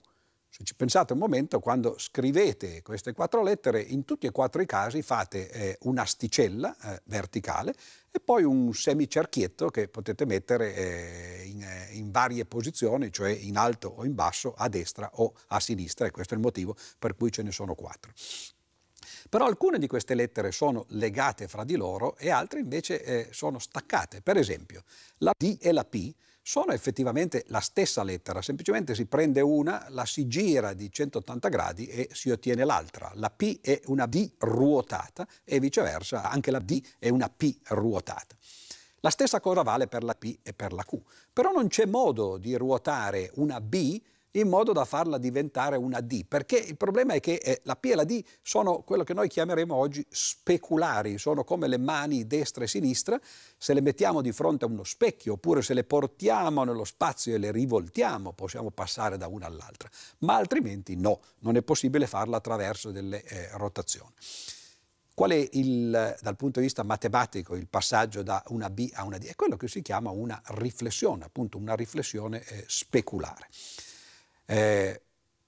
Se ci pensate un momento, quando scrivete queste quattro lettere, in tutti e quattro i casi fate eh, un'asticella eh, verticale e poi un semicerchietto che potete mettere eh, in, eh, in, varie posizioni, cioè in alto o in basso, a destra o a sinistra, e questo è il motivo per cui ce ne sono quattro. Però alcune di queste lettere sono legate fra di loro e altre invece eh, sono staccate. Per esempio, la D e la P sono effettivamente la stessa lettera, semplicemente si prende una, la si gira di 180 gradi e si ottiene l'altra. La P è una D ruotata e viceversa anche la D è una P ruotata. La stessa cosa vale per la P e per la Q, però non c'è modo di ruotare una B in modo da farla diventare una D, perché il problema è che eh, la P e la D sono quello che noi chiameremo oggi speculari, sono come le mani destra e sinistra, se le mettiamo di fronte a uno specchio oppure se le portiamo nello spazio e le rivoltiamo possiamo passare da una all'altra, ma altrimenti no, non è possibile farla attraverso delle eh, rotazioni. Qual è il, dal punto di vista matematico il passaggio da una B a una D? È quello che si chiama una riflessione, appunto una riflessione eh, speculare. Eh,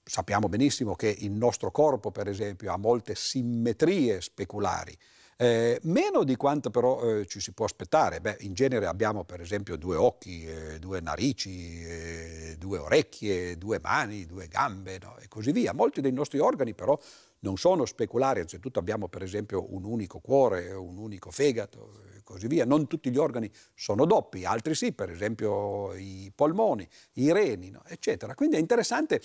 sappiamo benissimo che il nostro corpo, per esempio, ha molte simmetrie speculari, eh, meno di quanto però eh, ci si può aspettare. Beh, in genere abbiamo per esempio due occhi, eh, due narici, eh, due orecchie, due mani, due gambe no? e così via. Molti dei nostri organi però non sono speculari, anzitutto abbiamo per esempio un unico cuore, un unico fegato e così via. Non tutti gli organi sono doppi, altri sì, per esempio i polmoni, i reni, no? eccetera. Quindi è interessante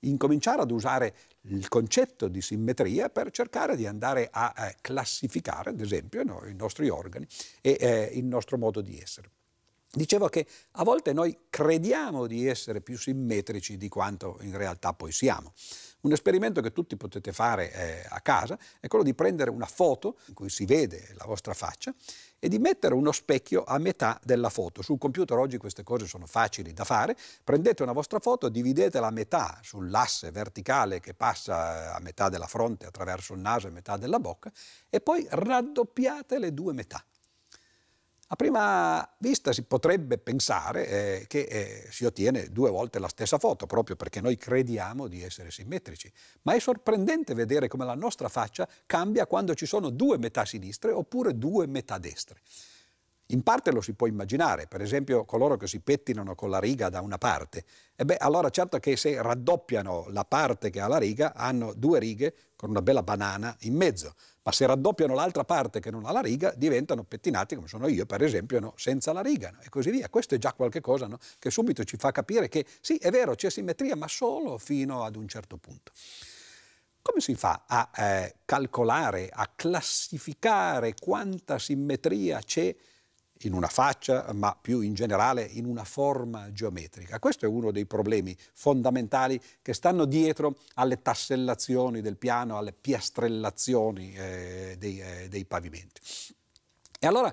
incominciare ad usare il concetto di simmetria per cercare di andare a eh, classificare, ad esempio, no, i nostri organi e eh, il nostro modo di essere. Dicevo che a volte noi crediamo di essere più simmetrici di quanto in realtà poi siamo. Un esperimento che tutti potete fare eh, a casa è quello di prendere una foto in cui si vede la vostra faccia e di mettere uno specchio a metà della foto. Sul computer oggi queste cose sono facili da fare. Prendete una vostra foto, dividetela a metà sull'asse verticale che passa a metà della fronte attraverso il naso e metà della bocca e poi raddoppiate le due metà. A prima vista si potrebbe pensare eh, che eh, si ottiene due volte la stessa foto, proprio perché noi crediamo di essere simmetrici, ma è sorprendente vedere come la nostra faccia cambia quando ci sono due metà sinistre oppure due metà destre. In parte lo si può immaginare, per esempio coloro che si pettinano con la riga da una parte, e beh allora certo che se raddoppiano la parte che ha la riga hanno due righe con una bella banana in mezzo, ma se raddoppiano l'altra parte che non ha la riga diventano pettinati come sono io per esempio no, senza la riga no? e così via. Questo è già qualcosa no? che subito ci fa capire che sì è vero c'è simmetria ma solo fino ad un certo punto. Come si fa a eh, calcolare, a classificare quanta simmetria c'è in una faccia, ma più in generale in una forma geometrica. Questo è uno dei problemi fondamentali che stanno dietro alle tassellazioni del piano, alle piastrellazioni eh, dei, eh, dei pavimenti. E allora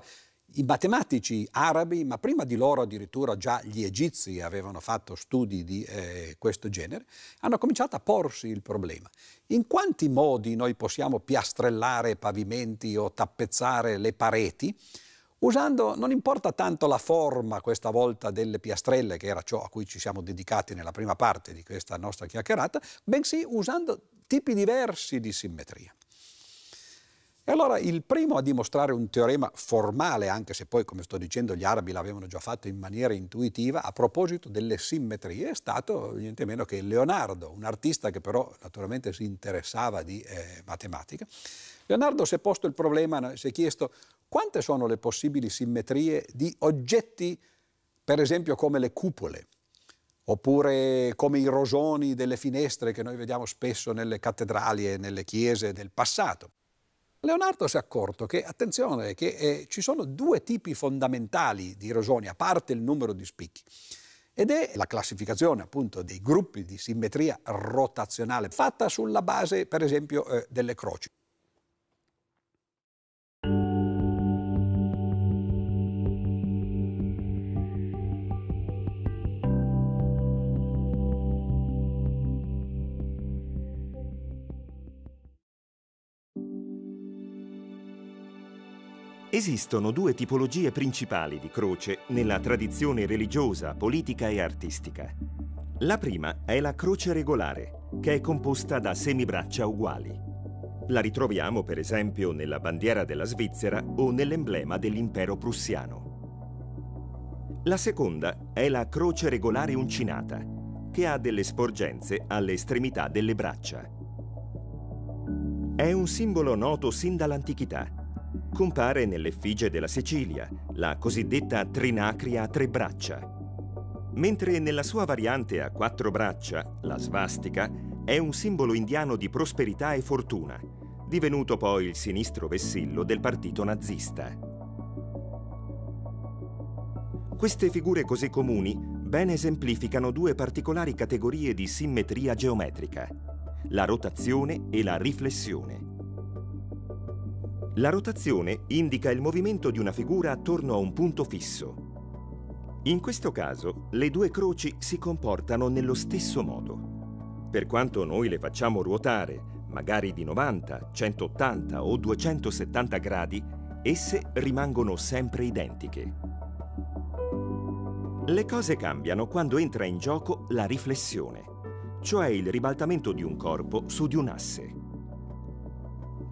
i matematici arabi, ma prima di loro addirittura già gli egizi avevano fatto studi di eh, questo genere, hanno cominciato a porsi il problema. In quanti modi noi possiamo piastrellare pavimenti o tappezzare le pareti usando, non importa tanto la forma questa volta delle piastrelle, che era ciò a cui ci siamo dedicati nella prima parte di questa nostra chiacchierata, bensì usando tipi diversi di simmetria. E allora il primo a dimostrare un teorema formale, anche se poi, come sto dicendo, gli arabi l'avevano già fatto in maniera intuitiva, a proposito delle simmetrie, è stato niente meno che Leonardo, un artista che però naturalmente si interessava di eh, matematica. Leonardo si è posto il problema, si è chiesto quante sono le possibili simmetrie di oggetti, per esempio come le cupole, oppure come i rosoni delle finestre che noi vediamo spesso nelle cattedrali e nelle chiese del passato. Leonardo si è accorto che, attenzione, che eh, ci sono due tipi fondamentali di rosoni, a parte il numero di spicchi, ed è la classificazione appunto dei gruppi di simmetria rotazionale fatta sulla base, per esempio, eh, delle croci. Esistono due tipologie principali di croce nella tradizione religiosa, politica e artistica. La prima è la croce regolare, che è composta da semibraccia uguali. La ritroviamo per esempio nella bandiera della Svizzera o nell'emblema dell'impero prussiano. La seconda è la croce regolare uncinata, che ha delle sporgenze alle estremità delle braccia. È un simbolo noto sin dall'antichità compare nell'effigie della Sicilia, la cosiddetta trinacria a tre braccia. Mentre nella sua variante a quattro braccia, la svastica, è un simbolo indiano di prosperità e fortuna, divenuto poi il sinistro vessillo del partito nazista. Queste figure così comuni ben esemplificano due particolari categorie di simmetria geometrica, la rotazione e la riflessione. La rotazione indica il movimento di una figura attorno a un punto fisso. In questo caso, le due croci si comportano nello stesso modo. Per quanto noi le facciamo ruotare, magari di 90, 180 o 270 gradi, esse rimangono sempre identiche. Le cose cambiano quando entra in gioco la riflessione, cioè il ribaltamento di un corpo su di un asse.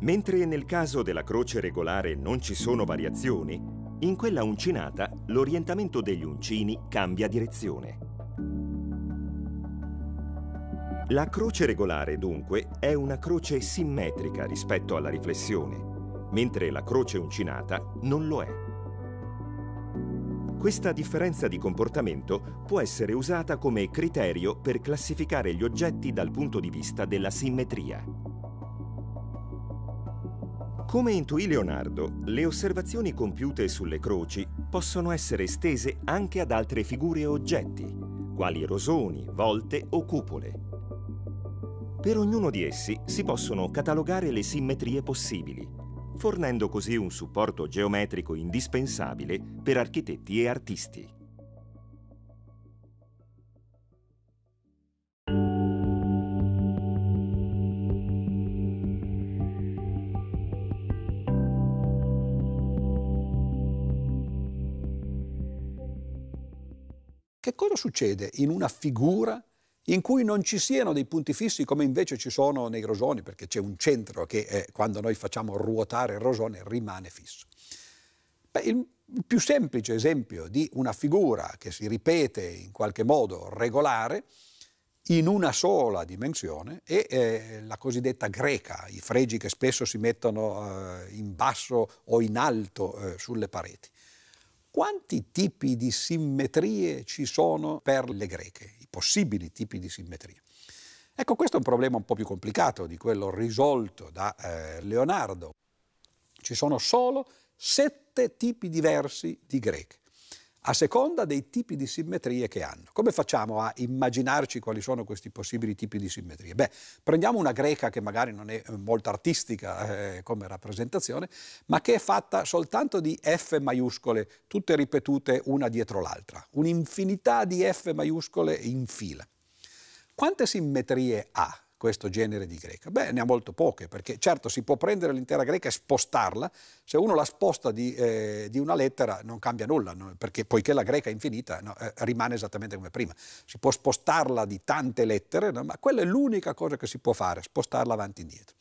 Mentre nel caso della croce regolare non ci sono variazioni, in quella uncinata l'orientamento degli uncini cambia direzione. La croce regolare, dunque, è una croce simmetrica rispetto alla riflessione, mentre la croce uncinata non lo è. Questa differenza di comportamento può essere usata come criterio per classificare gli oggetti dal punto di vista della simmetria. Come intuì Leonardo, le osservazioni compiute sulle croci possono essere estese anche ad altre figure e oggetti, quali rosoni, volte o cupole. Per ognuno di essi si possono catalogare le simmetrie possibili, fornendo così un supporto geometrico indispensabile per architetti e artisti. Che cosa succede in una figura in cui non ci siano dei punti fissi come invece ci sono nei rosoni, perché c'è un centro che eh, quando noi facciamo ruotare il rosone rimane fisso? Beh, il, più semplice esempio di una figura che si ripete in qualche modo regolare in una sola dimensione è eh, la cosiddetta greca, i fregi che spesso si mettono eh, in basso o in alto eh, sulle pareti. Quanti tipi di simmetrie ci sono per le greche, i possibili tipi di simmetrie? Ecco, questo è un problema un po' più complicato di quello risolto da eh, Leonardo. Ci sono solo sette tipi diversi di greche a seconda dei tipi di simmetrie che hanno. Come facciamo a immaginarci quali sono questi possibili tipi di simmetrie? Beh, prendiamo una greca che magari non è eh, molto artistica eh, come rappresentazione, ma che è fatta soltanto di F maiuscole, tutte ripetute una dietro l'altra, un'infinità di F maiuscole in fila. Quante simmetrie ha questo genere di greca? Beh, ne ha molto poche, perché certo si può prendere l'intera greca e spostarla, se uno la sposta di, eh, di una lettera non cambia nulla, no? perché poiché la greca è infinita no? eh, rimane esattamente come prima. Si può spostarla di tante lettere, no? ma quella è l'unica cosa che si può fare, spostarla avanti e indietro.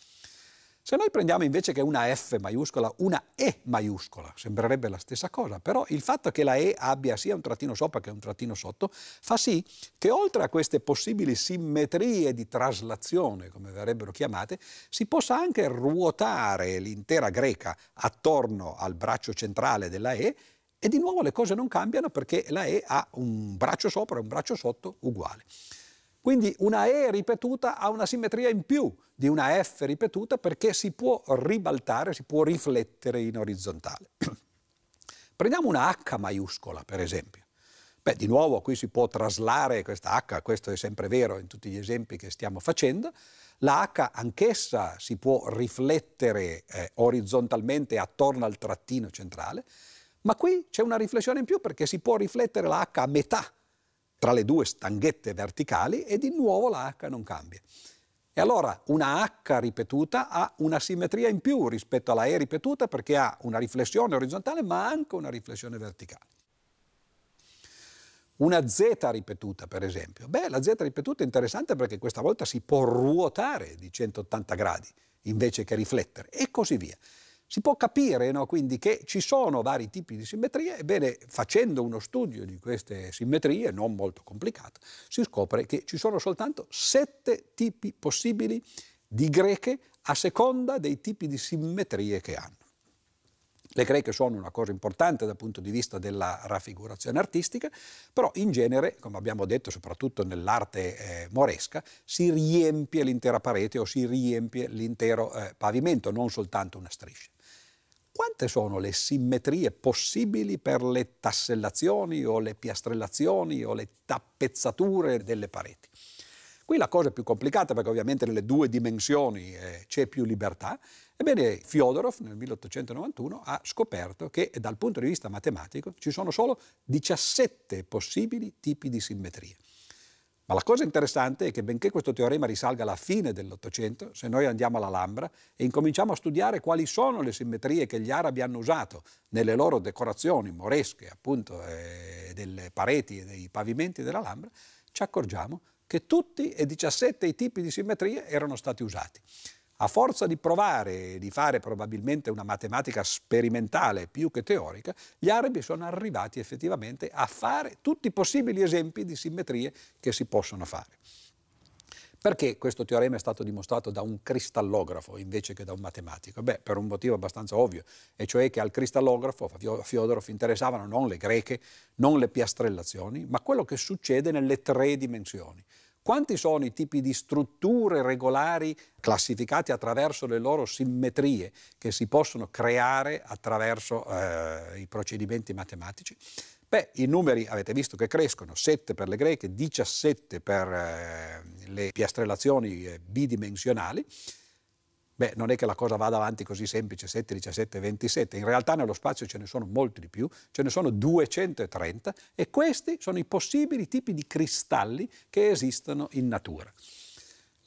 Se noi prendiamo invece che una F maiuscola, una E maiuscola, sembrerebbe la stessa cosa, però il fatto che la E abbia sia un trattino sopra che un trattino sotto fa sì che oltre a queste possibili simmetrie di traslazione, come verrebbero chiamate, si possa anche ruotare l'intera greca attorno al braccio centrale della E e di nuovo le cose non cambiano perché la E ha un braccio sopra e un braccio sotto uguale. Quindi una E ripetuta ha una simmetria in più di una F ripetuta perché si può ribaltare, si può riflettere in orizzontale. Prendiamo una H maiuscola, per esempio. Beh, di nuovo qui si può traslare questa H, questo è sempre vero in tutti gli esempi che stiamo facendo. La H anch'essa si può riflettere eh, orizzontalmente attorno al trattino centrale, ma qui c'è una riflessione in più perché si può riflettere la H a metà tra le due stanghette verticali e di nuovo la H non cambia. E allora una H ripetuta ha una simmetria in più rispetto alla E ripetuta perché ha una riflessione orizzontale ma anche una riflessione verticale. Una Z ripetuta, per esempio. Beh, la Z ripetuta è interessante perché questa volta si può ruotare di 180 gradi invece che riflettere e così via. Si può capire no, quindi che ci sono vari tipi di simmetrie, ebbene facendo uno studio di queste simmetrie, non molto complicato, si scopre che ci sono soltanto sette tipi possibili di greche a seconda dei tipi di simmetrie che hanno. Le greche sono una cosa importante dal punto di vista della raffigurazione artistica, però in genere, come abbiamo detto, soprattutto nell'arte eh, moresca, si riempie l'intera parete o si riempie l'intero eh, pavimento, non soltanto una striscia. quante sono le simmetrie possibili per le tassellazioni o le piastrellazioni o le tappezzature delle pareti? Qui la cosa è più complicata perché ovviamente nelle due dimensioni eh, c'è più libertà. Ebbene, Fyodorov nel 1891 ha scoperto che dal punto di vista matematico ci sono solo 17 possibili tipi di simmetrie. Ma la cosa interessante è che benché questo teorema risalga alla fine dell'Ottocento, se noi andiamo all'Alhambra e incominciamo a studiare quali sono le simmetrie che gli arabi hanno usato nelle loro decorazioni moresche, appunto, eh, delle pareti e dei pavimenti dell'Alhambra, ci accorgiamo che tutti e 17 i tipi di simmetrie erano stati usati. A forza di provare e di fare probabilmente una matematica sperimentale più che teorica, gli arabi sono arrivati effettivamente a fare tutti i possibili esempi di simmetrie che si possono fare. Perché questo teorema è stato dimostrato da un cristallografo invece che da un matematico? Beh, per un motivo abbastanza ovvio, e cioè che al cristallografo, a Fyodorov, interessavano non le greche, non le piastrellazioni, ma quello che succede nelle tre dimensioni. Quanti sono i tipi di strutture regolari classificate attraverso le loro simmetrie che si possono creare attraverso eh, i procedimenti matematici? Beh, i numeri avete visto che crescono, 7 per le greche, 17 per eh, le piastrellazioni eh, bidimensionali. Beh, non è che la cosa vada avanti così semplice, 7, 17, 27, in realtà nello spazio ce ne sono molti di più, ce ne sono 230 e questi sono i possibili tipi di cristalli che esistono in natura.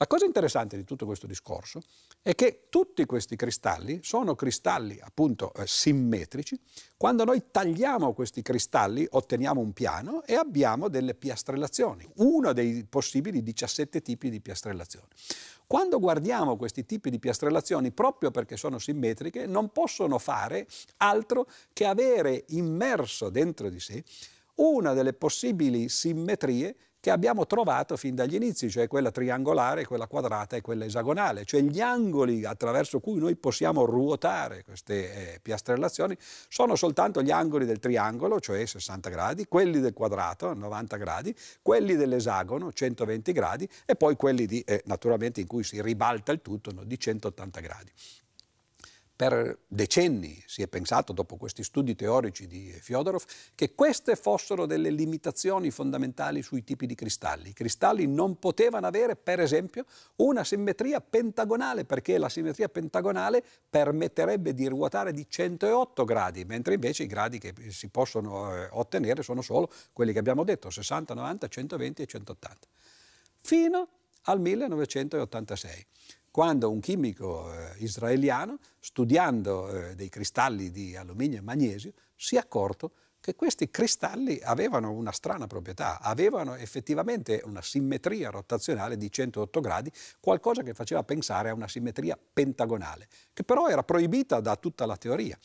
La cosa interessante di tutto questo discorso è che tutti questi cristalli sono cristalli appunto eh, simmetrici. Quando noi tagliamo questi cristalli otteniamo un piano e abbiamo delle piastrellazioni, uno dei possibili 17 tipi di piastrellazioni. Quando guardiamo questi tipi di piastrellazioni, proprio perché sono simmetriche, non possono fare altro che avere immerso dentro di sé una delle possibili simmetrie che abbiamo trovato fin dagli inizi, cioè quella triangolare, quella quadrata e quella esagonale, cioè gli angoli attraverso cui noi possiamo ruotare queste eh, piastrellazioni sono soltanto gli angoli del triangolo, cioè 60 gradi, quelli del quadrato, 90 gradi, quelli dell'esagono, 120 gradi, e poi quelli di, eh, naturalmente in cui si ribalta il tutto, no, di 180 gradi. Per decenni si è pensato, dopo questi studi teorici di Fyodorov, che queste fossero delle limitazioni fondamentali sui tipi di cristalli. I cristalli non potevano avere, per esempio, una simmetria pentagonale, perché la simmetria pentagonale permetterebbe di ruotare di 108 gradi, mentre invece i gradi che si possono eh, ottenere sono solo quelli che abbiamo detto, 60, 90, 120 e 180. Fino al 1986 quando un chimico eh, israeliano, studiando eh, dei cristalli di alluminio e magnesio, si è accorto che questi cristalli avevano una strana proprietà, avevano effettivamente una simmetria rotazionale di 108 gradi, qualcosa che faceva pensare a una simmetria pentagonale, che però era proibita da tutta la teoria.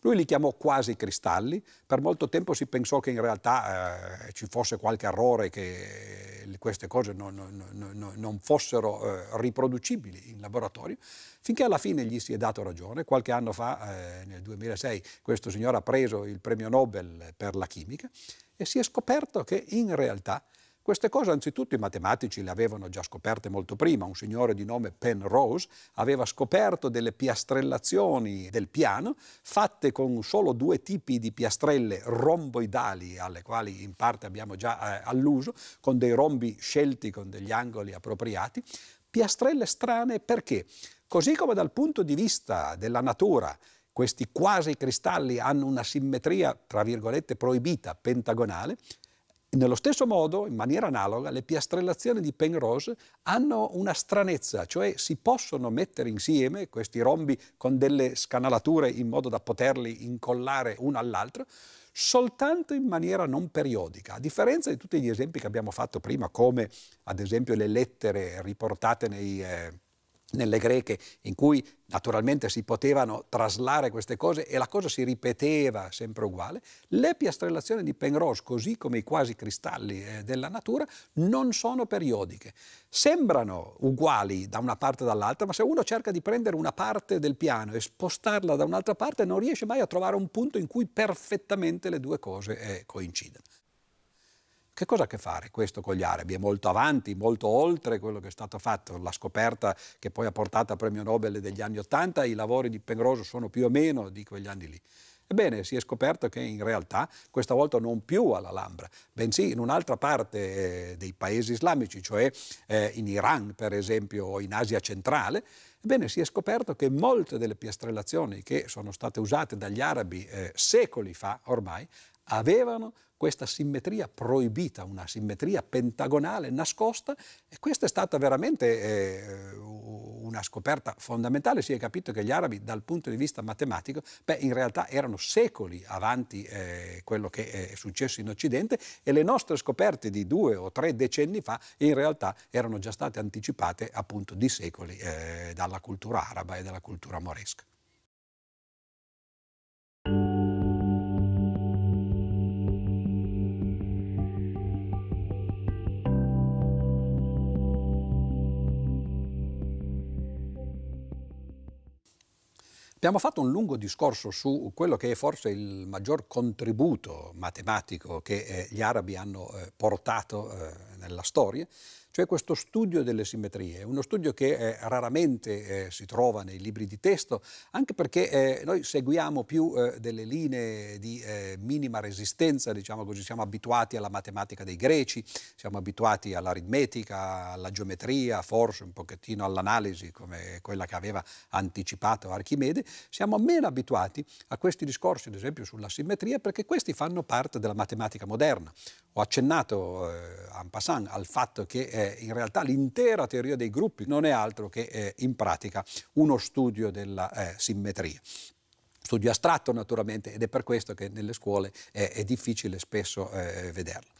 Lui li chiamò quasi cristalli, per molto tempo si pensò che in realtà eh, ci fosse qualche errore, che queste cose non, non, non fossero eh, riproducibili in laboratorio, finché alla fine gli si è dato ragione. Qualche anno fa, eh, nel 2006, questo signore ha preso il premio Nobel per la chimica e si è scoperto che in realtà queste cose anzitutto i matematici le avevano già scoperte molto prima. Un signore di nome Penrose aveva scoperto delle piastrellazioni del piano fatte con solo due tipi di piastrelle romboidali, alle quali in parte abbiamo già eh, alluso, con dei rombi scelti con degli angoli appropriati. Piastrelle strane perché? Così come dal punto di vista della natura questi quasi cristalli hanno una simmetria, tra virgolette, proibita, pentagonale, nello stesso modo, in maniera analoga, le piastrellazioni di Penrose hanno una stranezza, cioè si possono mettere insieme questi rombi con delle scanalature in modo da poterli incollare uno all'altro, soltanto in maniera non periodica, a differenza di tutti gli esempi che abbiamo fatto prima, come ad esempio le lettere riportate nei... Eh, nelle greche in cui naturalmente si potevano traslare queste cose e la cosa si ripeteva sempre uguale, le piastrellazioni di Penrose, così come i quasi cristalli eh, della natura, non sono periodiche. Sembrano uguali da una parte e dall'altra, ma se uno cerca di prendere una parte del piano e spostarla da un'altra parte non riesce mai a trovare un punto in cui perfettamente le due cose eh, coincidono. Che cosa ha a che fare questo con gli arabi? È molto avanti, molto oltre quello che è stato fatto. La scoperta che poi ha portato al premio Nobel degli anni Ottanta, i lavori di Pengroso sono più o meno di quegli anni lì. Ebbene, si è scoperto che in realtà questa volta non più all'Alhambra, bensì in un'altra parte eh, dei paesi islamici, cioè eh, in Iran per esempio o in Asia centrale, Ebbene, si è scoperto che molte delle piastrellazioni che sono state usate dagli arabi eh, secoli fa ormai avevano questa simmetria proibita, una simmetria pentagonale nascosta e questa è stata veramente eh, una scoperta fondamentale. Si è capito che gli arabi dal punto di vista matematico, beh, in realtà erano secoli avanti eh, quello che è successo in Occidente e le nostre scoperte di due o tre decenni fa in realtà erano già state anticipate appunto di secoli eh, dalla cultura araba e dalla cultura moresca. Abbiamo fatto un lungo discorso su quello che è forse il maggior contributo matematico che eh, gli arabi hanno eh, portato eh, nella storia, cioè questo studio delle simmetrie, uno studio che eh, raramente eh, si trova nei libri di testo, anche perché eh, noi seguiamo più eh, delle linee di eh, minima resistenza, diciamo così, siamo abituati alla matematica dei greci, siamo abituati all'aritmetica, alla geometria, forse un pochettino all'analisi come quella che aveva anticipato Archimede, siamo meno abituati a questi discorsi, ad esempio sulla simmetria, perché questi fanno parte della matematica moderna. Ho accennato eh, en passant al fatto che in realtà l'intera teoria dei gruppi non è altro che eh, in pratica uno studio della eh, simmetria studio astratto naturalmente ed è per questo che nelle scuole è, è difficile spesso eh, vederlo.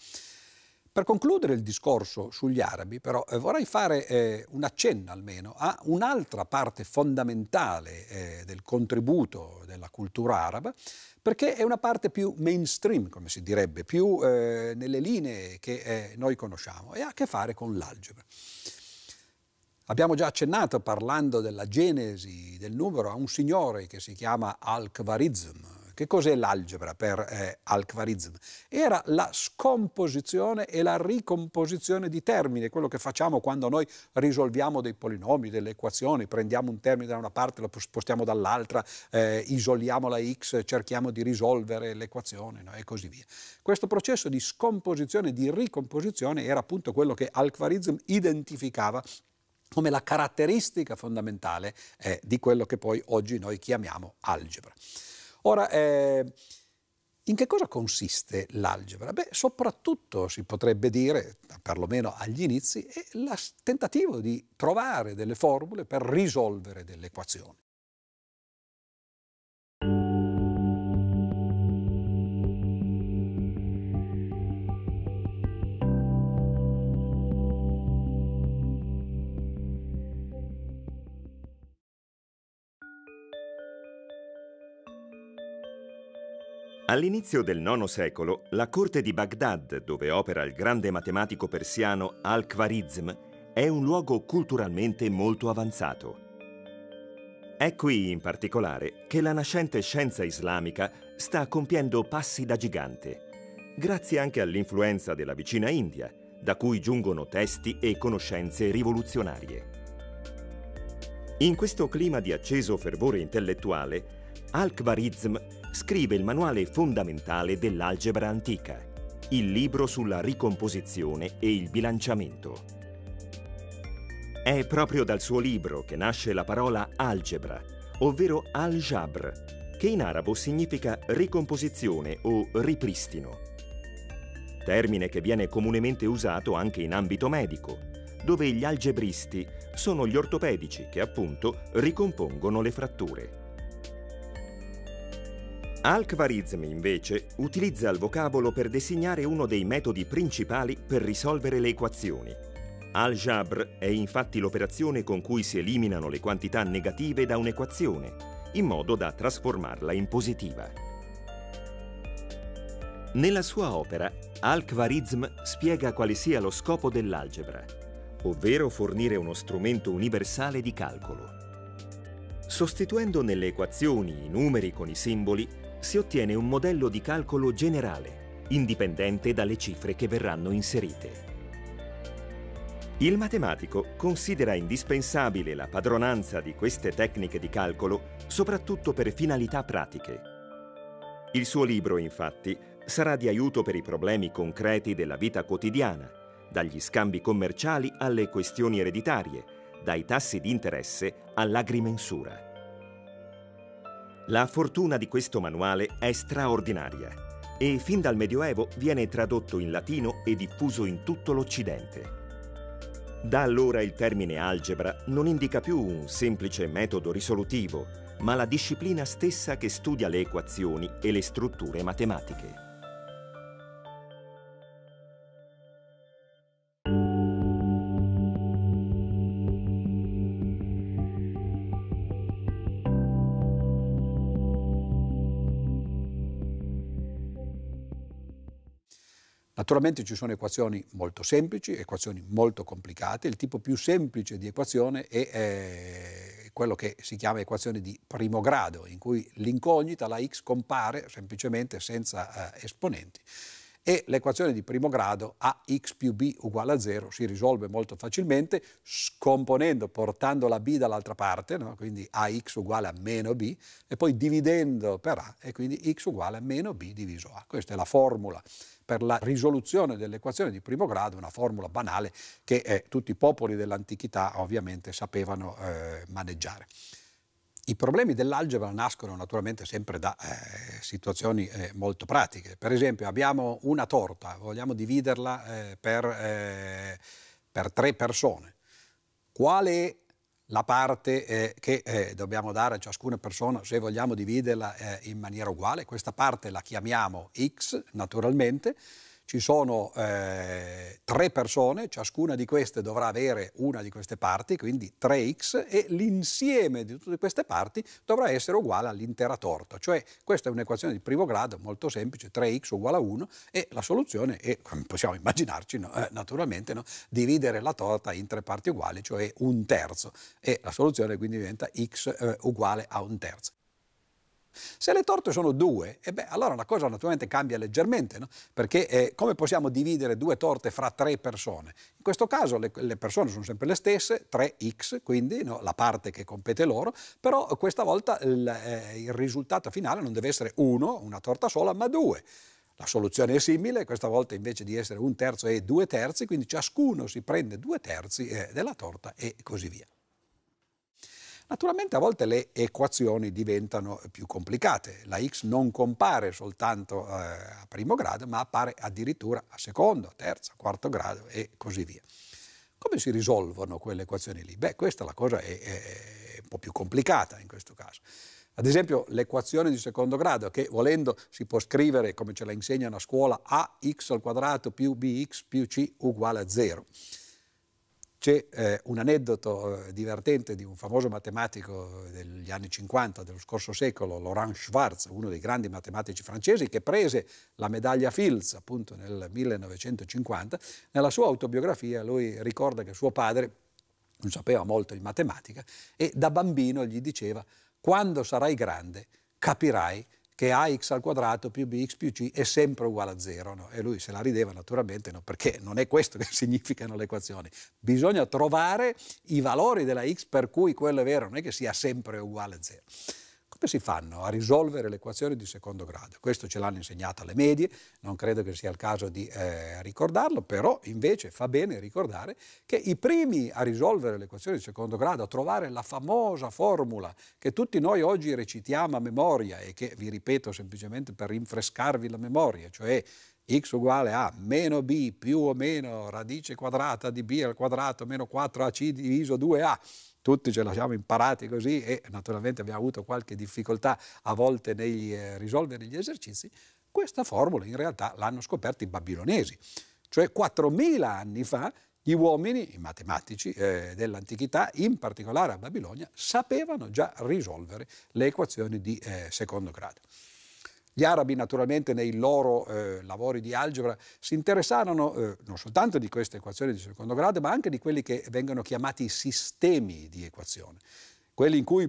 Per concludere il discorso sugli arabi, però, eh, vorrei fare eh, un accenno almeno a un'altra parte fondamentale eh, del contributo della cultura araba, perché è una parte più mainstream, come si direbbe, più eh, nelle linee che eh, noi conosciamo e ha a che fare con l'algebra. Abbiamo già accennato parlando della genesi del numero a un signore che si chiama Al-Khwarizm, che cos'è l'algebra per eh, Al-Khwarizm? Era la scomposizione e la ricomposizione di termini, quello che facciamo quando noi risolviamo dei polinomi, delle equazioni, prendiamo un termine da una parte, lo spostiamo dall'altra, eh, isoliamo la x, cerchiamo di risolvere l'equazione no? e così via. Questo processo di scomposizione, di ricomposizione era appunto quello che Al-Khwarizm identificava come la caratteristica fondamentale eh, di quello che poi oggi noi chiamiamo algebra. Ora, eh, in che cosa consiste l'algebra? Beh, soprattutto si potrebbe dire, perlomeno agli inizi, è il tentativo di trovare delle formule per risolvere delle equazioni. All'inizio del IX secolo, la corte di Baghdad, dove opera il grande matematico persiano Al-Khwarizm, è un luogo culturalmente molto avanzato. È qui, in particolare, che la nascente scienza islamica sta compiendo passi da gigante, grazie anche all'influenza della vicina India, da cui giungono testi e conoscenze rivoluzionarie. In questo clima di acceso fervore intellettuale, Al-Khwarizm scrive il manuale fondamentale dell'algebra antica, il libro sulla ricomposizione e il bilanciamento. È proprio dal suo libro che nasce la parola algebra, ovvero al-jabr, che in arabo significa ricomposizione o ripristino. Termine che viene comunemente usato anche in ambito medico, dove gli algebristi sono gli ortopedici che appunto ricompongono le fratture. Al-Khwarizmi, invece, utilizza il vocabolo per designare uno dei metodi principali per risolvere le equazioni. Al-Jabr è infatti l'operazione con cui si eliminano le quantità negative da un'equazione, in modo da trasformarla in positiva. Nella sua opera, Al-Khwarizm spiega quale sia lo scopo dell'algebra, ovvero fornire uno strumento universale di calcolo. Sostituendo nelle equazioni i numeri con i simboli, si ottiene un modello di calcolo generale indipendente dalle cifre che verranno inserite. Il matematico considera indispensabile la padronanza di queste tecniche di calcolo soprattutto per finalità pratiche. Il suo libro, infatti, sarà di aiuto per i problemi concreti della vita quotidiana, dagli scambi commerciali alle questioni ereditarie, dai tassi di interesse all'agrimensura. La fortuna di questo manuale è straordinaria e fin dal Medioevo viene tradotto in latino e diffuso in tutto l'Occidente. Da allora il termine algebra non indica più un semplice metodo risolutivo, ma la disciplina stessa che studia le equazioni e le strutture matematiche. Naturalmente ci sono equazioni molto semplici, equazioni molto complicate. Il tipo più semplice di equazione è quello che si chiama equazione di primo grado, in cui l'incognita, la x, compare semplicemente senza eh, esponenti e l'equazione di primo grado ax più b uguale a 0 si risolve molto facilmente scomponendo, portando la b dall'altra parte, no? quindi ax uguale a meno b, e poi dividendo per a, e quindi x uguale a meno b diviso a. Questa è la formula per la risoluzione dell'equazione di primo grado, una formula banale che eh, tutti i popoli dell'antichità ovviamente sapevano eh, maneggiare. I problemi dell'algebra nascono naturalmente sempre da eh, situazioni eh, molto pratiche. Per esempio abbiamo una torta, vogliamo dividerla eh, per, eh, per, tre persone. Qual è la parte eh, che eh, dobbiamo dare a ciascuna persona se vogliamo dividerla in maniera uguale? Questa parte la chiamiamo x naturalmente ci sono eh, tre persone, ciascuna di queste dovrà avere una di queste parti, quindi 3x, e l'insieme di tutte queste parti dovrà essere uguale all'intera torta. Cioè questa è un'equazione di primo grado molto semplice, 3x uguale a 1, e la soluzione è, come possiamo immaginarci, no? eh, naturalmente, no? dividere la torta in tre parti uguali, cioè un terzo, e la soluzione quindi diventa x eh, uguale a un terzo. Se le torte sono due, eh beh, allora la cosa naturalmente cambia leggermente, no? perché eh, come possiamo dividere due torte fra tre persone? In questo caso le, le persone sono sempre le stesse, 3x, quindi no, la parte che compete loro, però questa volta il, eh, il risultato finale non deve essere uno, una torta sola, ma due. La soluzione è simile, questa volta invece di essere un terzo è due terzi, quindi ciascuno si prende due terzi eh, della torta e così via. Naturalmente a volte le equazioni diventano più complicate, la x non compare soltanto eh, a primo grado, ma appare addirittura a secondo, terzo, quarto grado e così via. Come si risolvono quelle equazioni lì? Beh, questa la cosa è, è un po' più complicata in questo caso. Ad esempio l'equazione di secondo grado che volendo si può scrivere come ce la insegnano a scuola ax al quadrato più bx più c uguale a 0. C'è eh, un aneddoto eh, divertente di un famoso matematico degli anni 50 dello scorso secolo, Laurent Schwartz, uno dei grandi matematici francesi, che prese la medaglia Fields appunto nel 1950. Nella sua autobiografia lui ricorda che suo padre non sapeva molto di matematica e da bambino gli diceva quando sarai grande capirai che ax al quadrato più bx più c è sempre uguale a zero. No? E lui se la rideva naturalmente, no? perché non è questo che significano le equazioni. Bisogna trovare i valori della x per cui quello è vero, non è che sia sempre uguale a zero. Come si fanno a risolvere le equazioni di secondo grado? Questo ce l'hanno insegnato alle medie, non credo che sia il caso di eh, ricordarlo, però invece fa bene ricordare che i primi a risolvere le equazioni di secondo grado, a trovare la famosa formula che tutti noi oggi recitiamo a memoria e che vi ripeto semplicemente per rinfrescarvi la memoria, cioè x uguale a meno b più o meno radice quadrata di b al quadrato meno 4ac diviso 2a tutti ce l'abbiamo imparati così e naturalmente abbiamo avuto qualche difficoltà a volte nel eh, risolvere gli esercizi, questa formula in realtà l'hanno scoperta i babilonesi, cioè 4.000 anni fa gli uomini, i matematici eh, dell'antichità, in particolare a Babilonia, sapevano già risolvere le equazioni di eh, secondo grado. Gli arabi naturalmente nei loro eh, lavori di algebra si interessarono eh, non soltanto di queste equazioni di secondo grado, ma anche di quelli che vengono chiamati sistemi di equazione, quelli in cui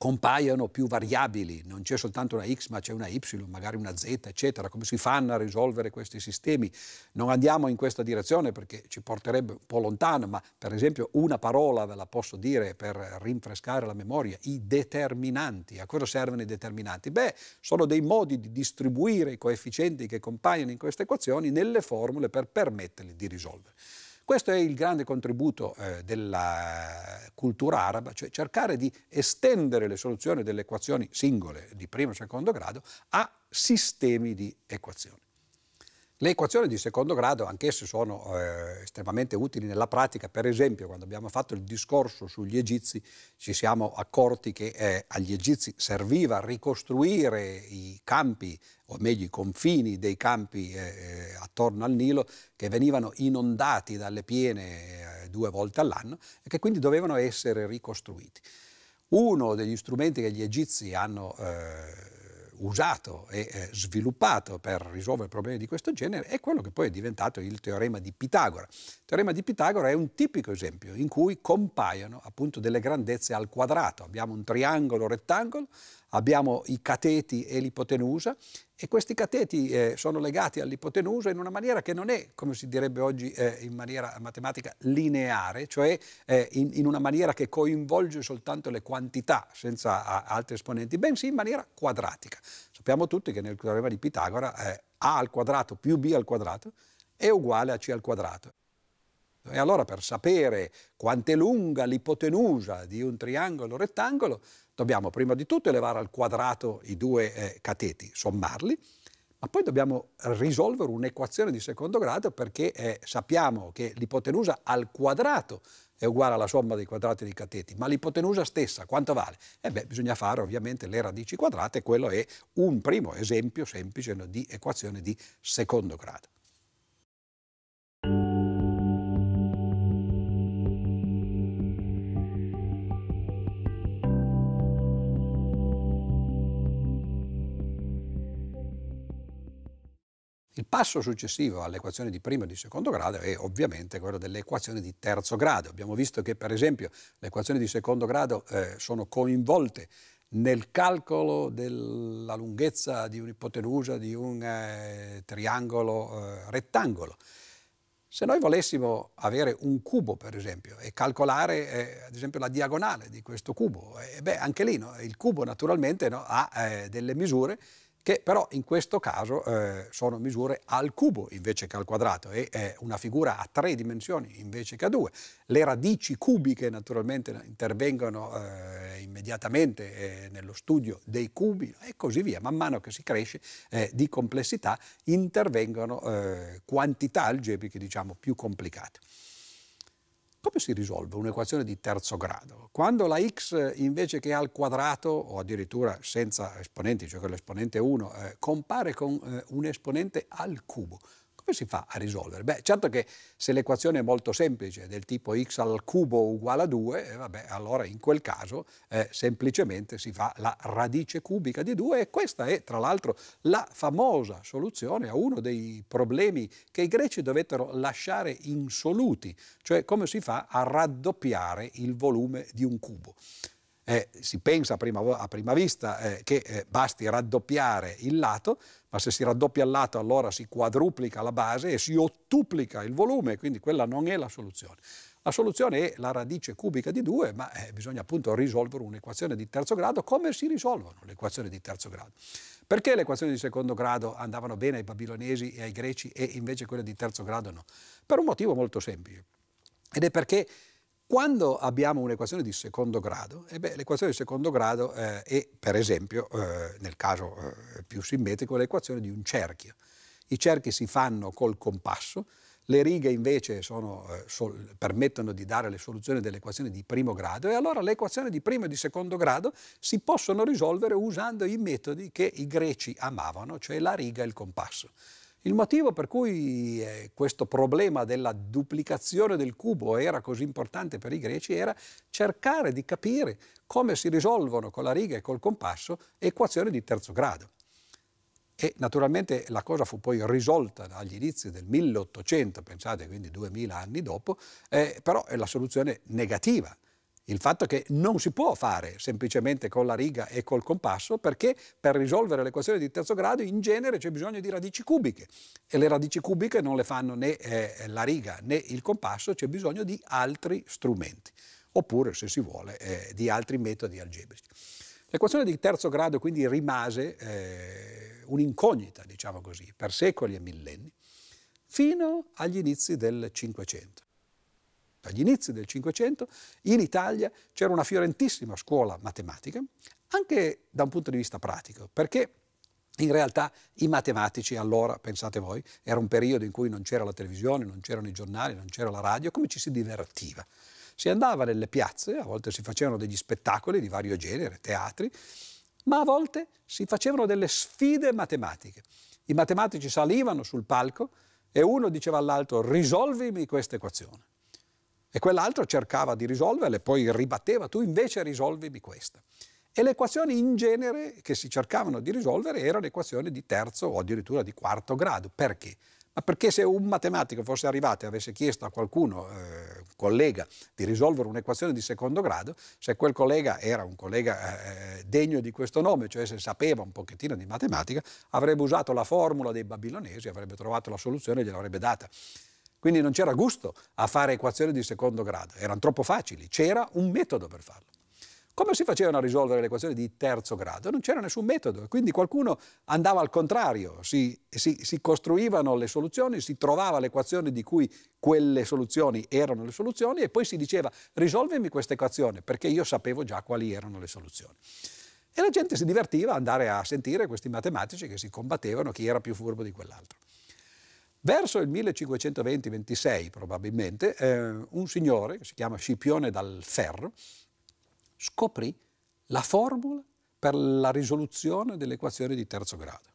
compaiono più variabili, non c'è soltanto una x ma c'è una y, magari una z, eccetera. Come si fanno a risolvere questi sistemi? Non andiamo in questa direzione perché ci porterebbe un po' lontano, ma per esempio una parola ve la posso dire per rinfrescare la memoria, i determinanti. A cosa servono i determinanti? Beh, sono dei modi di distribuire i coefficienti che compaiono in queste equazioni nelle formule per permetterli di risolvere. Questo è il grande contributo eh, della cultura araba, cioè cercare di estendere le soluzioni delle equazioni singole di primo e secondo grado a sistemi di equazioni. Le equazioni di secondo grado anch'esse sono eh, estremamente utili nella pratica, per esempio quando abbiamo fatto il discorso sugli egizi ci siamo accorti che eh, agli egizi serviva ricostruire i campi, o meglio i confini dei campi eh, eh attorno al Nilo che venivano inondati dalle piene eh, due volte all'anno e che quindi dovevano essere ricostruiti. Uno degli strumenti che gli egizi hanno eh, usato e eh, sviluppato per risolvere problemi di questo genere è quello che poi è diventato il teorema di Pitagora. Il teorema di Pitagora è un tipico esempio in cui compaiono appunto delle grandezze al quadrato. Abbiamo un triangolo rettangolo abbiamo i cateti e l'ipotenusa e questi cateti eh, sono legati all'ipotenusa in una maniera che non è, come si direbbe oggi eh, in maniera matematica, lineare, cioè eh, in, in, una maniera che coinvolge soltanto le quantità senza a, altri esponenti, bensì in maniera quadratica. Sappiamo tutti che nel teorema di Pitagora eh, a al quadrato più b al quadrato è uguale a c al quadrato. E allora per sapere quanto è lunga l'ipotenusa di un triangolo rettangolo dobbiamo prima di tutto elevare al quadrato i due eh, cateti, sommarli, ma poi dobbiamo risolvere un'equazione di secondo grado perché eh, sappiamo che l'ipotenusa al quadrato è uguale alla somma dei quadrati dei cateti, ma l'ipotenusa stessa quanto vale? E beh, bisogna fare ovviamente le radici quadrate quello è un primo esempio semplice di equazione di secondo grado. Il passo successivo alle equazioni di primo e di secondo grado è ovviamente quello delle equazioni di terzo grado. Abbiamo visto che per esempio le equazioni di secondo grado eh, sono coinvolte nel calcolo della lunghezza di un'ipotenusa di un eh, triangolo eh, rettangolo. Se noi volessimo avere un cubo, per esempio, e calcolare, eh, ad esempio, la diagonale di questo cubo, eh, beh, anche lì no? il cubo naturalmente no, ha eh, delle misure che però in questo caso eh, sono misure al cubo invece che al quadrato e è una figura a tre dimensioni invece che a due. Le radici cubiche naturalmente intervengono eh, immediatamente eh, nello studio dei cubi e così via. Man mano che si cresce eh, di complessità intervengono eh, quantità algebriche diciamo più complicate. Come si risolve un'equazione di terzo grado? Quando la x invece che al quadrato, o addirittura senza esponenti, cioè con l'esponente 1, eh, compare con eh, un esponente al cubo. Come si fa a risolvere? Beh, certo che se l'equazione è molto semplice, del tipo x al cubo uguale a 2, eh, vabbè, allora in quel caso eh, semplicemente si fa la radice cubica di 2 e questa è tra l'altro la famosa soluzione a uno dei problemi che i greci dovettero lasciare insoluti, cioè come si fa a raddoppiare il volume di un cubo. Eh, si pensa a prima, a prima vista eh, che eh, basti raddoppiare il lato, ma se si raddoppia il lato allora si quadruplica la base e si ottuplica il volume, quindi quella non è la soluzione. La soluzione è la radice cubica di 2, ma eh, bisogna appunto risolvere un'equazione di terzo grado. Come si risolvono le equazioni di terzo grado? Perché le equazioni di secondo grado andavano bene ai babilonesi e ai greci e invece quelle di terzo grado no? Per un motivo molto semplice. Ed è perché quando abbiamo un'equazione di secondo grado, eh l'equazione di secondo grado eh, è, per esempio, eh, nel caso eh, più simmetrico, l'equazione di un cerchio. I cerchi si fanno col compasso, le righe invece sono, eh, sol, permettono di dare le soluzioni delle equazioni di primo grado e allora le equazioni di primo e di secondo grado si possono risolvere usando i metodi che i greci amavano, cioè la riga e il compasso. Il motivo per cui eh, questo problema della duplicazione del cubo era così importante per i greci era cercare di capire come si risolvono con la riga e col compasso equazioni di terzo grado. E naturalmente la cosa fu poi risolta agli inizi del 1800, pensate quindi 2000 anni dopo, eh, però è la soluzione negativa il fatto che non si può fare semplicemente con la riga e col compasso perché per risolvere l'equazione di terzo grado in genere c'è bisogno di radici cubiche e le radici cubiche non le fanno né eh, la riga né il compasso, c'è bisogno di altri strumenti oppure se si vuole eh, di altri metodi algebrici. L'equazione di terzo grado quindi rimase eh, un'incognita, diciamo così, per secoli e millenni, fino agli inizi del Cinquecento. Agli inizi del Cinquecento in Italia c'era una fiorentissima scuola matematica, anche da un punto di vista pratico, perché in realtà i matematici allora, pensate voi, era un periodo in cui non c'era la televisione, non c'erano i giornali, non c'era la radio, come ci si divertiva? Si andava nelle piazze, a volte si facevano degli spettacoli di vario genere, teatri, ma a volte si facevano delle sfide matematiche. I matematici salivano sul palco e uno diceva all'altro risolvimi questa equazione. E quell'altro cercava di risolverla e poi ribatteva, tu invece risolvimi questa. E le equazioni in genere che si cercavano di risolvere erano equazioni di terzo o addirittura di quarto grado. Perché? Ma perché se un matematico fosse arrivato e avesse chiesto a qualcuno, eh, un collega, di risolvere un'equazione di secondo grado, se quel collega era un collega eh, degno di questo nome, cioè se sapeva un pochettino di matematica, avrebbe usato la formula dei babilonesi, avrebbe trovato la soluzione e gliel'avrebbe data. Quindi non c'era gusto a fare equazioni di secondo grado, erano troppo facili, c'era un metodo per farlo. Come si facevano a risolvere le equazioni di terzo grado? Non c'era nessun metodo, quindi qualcuno andava al contrario, si, si, si costruivano le soluzioni, si trovava l'equazione di cui quelle soluzioni erano le soluzioni e poi si diceva risolvimi questa equazione perché io sapevo già quali erano le soluzioni. E la gente si divertiva ad andare a sentire questi matematici che si combattevano chi era più furbo di quell'altro. Verso il 1520-26 probabilmente, eh, un signore che si chiama Scipione dal Ferro scoprì la formula per la risoluzione delle equazioni di terzo grado.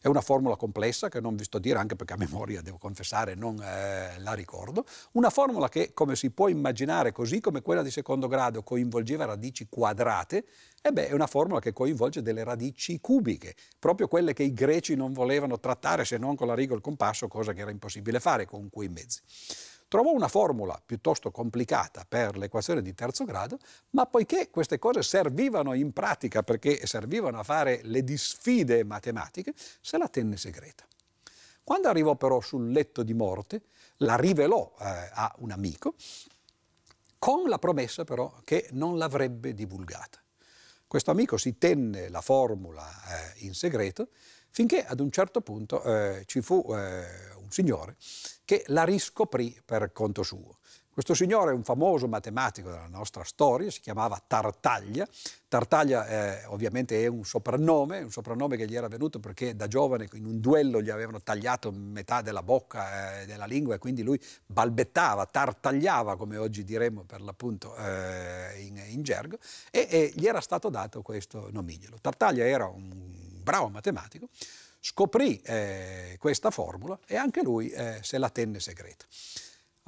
È una formula complessa che non vi sto a dire anche perché a memoria, devo confessare, non eh, la ricordo. Una formula che, come si può immaginare, così come quella di secondo grado coinvolgeva radici quadrate, e beh, è una formula che coinvolge delle radici cubiche, proprio quelle che i greci non volevano trattare se non con la riga e il compasso, cosa che era impossibile fare con quei mezzi. Trovò una formula piuttosto complicata per l'equazione di terzo grado, ma poiché queste cose servivano in pratica perché servivano a fare le disfide matematiche, se la tenne segreta. Quando arrivò però sul letto di morte, la rivelò eh, a un amico, con la promessa però che non l'avrebbe divulgata. Questo amico si tenne la formula eh, in segreto finché ad un certo punto eh, ci fu eh, un signore che la riscoprì per conto suo. Questo signore è un famoso matematico della nostra storia, si chiamava Tartaglia. Tartaglia eh, ovviamente è un soprannome, un soprannome che gli era venuto perché da giovane in un duello gli avevano tagliato metà della bocca e eh, della lingua e quindi lui balbettava, tartagliava come oggi diremmo per l'appunto eh, in, in, gergo e, e gli era stato dato questo nomignolo. Tartaglia era un bravo matematico, scoprì eh, questa formula e anche lui eh, se la tenne segreta.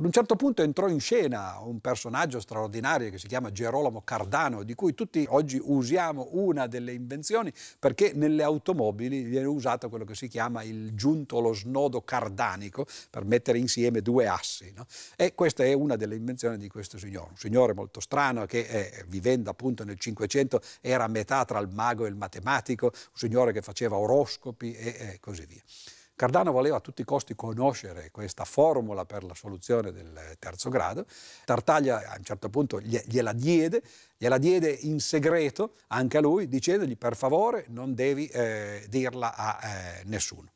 Ad un certo punto entrò in scena un personaggio straordinario che si chiama Gerolamo Cardano, di cui tutti oggi usiamo una delle invenzioni perché nelle automobili viene usato quello che si chiama il giunto, lo snodo cardanico per mettere insieme due assi. No? E questa è una delle invenzioni di questo signore, un signore molto strano che eh, vivendo appunto nel Cinquecento era a metà tra il mago e il matematico, un signore che faceva oroscopi e, e così via. Cardano voleva a tutti i costi conoscere questa formula per la soluzione del terzo grado. Tartaglia a un certo punto gliela diede, gliela diede in segreto anche a lui, dicendogli per favore non devi eh, dirla a eh, nessuno.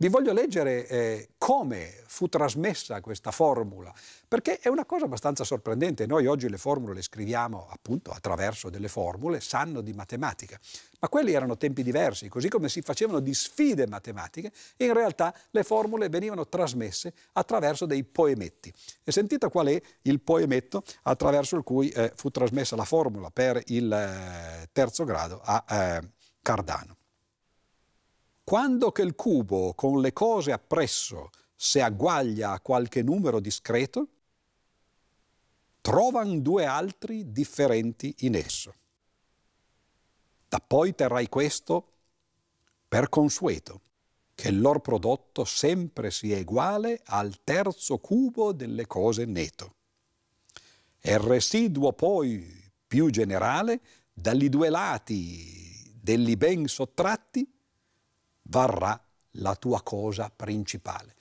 Vi voglio leggere eh, come fu trasmessa questa formula, perché è una cosa abbastanza sorprendente. Noi oggi le formule le scriviamo appunto attraverso delle formule, sanno di matematica, ma quelli erano tempi diversi, così come si facevano di sfide matematiche, in realtà le formule venivano trasmesse attraverso dei poemetti. E sentite qual è il poemetto attraverso il cui eh, fu trasmessa la formula per il eh, terzo grado a eh, Cardano. Quando che il cubo con le cose appresso se agguaglia a qualche numero discreto, trovan due altri differenti in esso. Da poi terrai questo per consueto, che il loro prodotto sempre sia uguale al terzo cubo delle cose neto. E il residuo poi più generale, dagli due lati degli ben sottratti, varrà la tua cosa principale.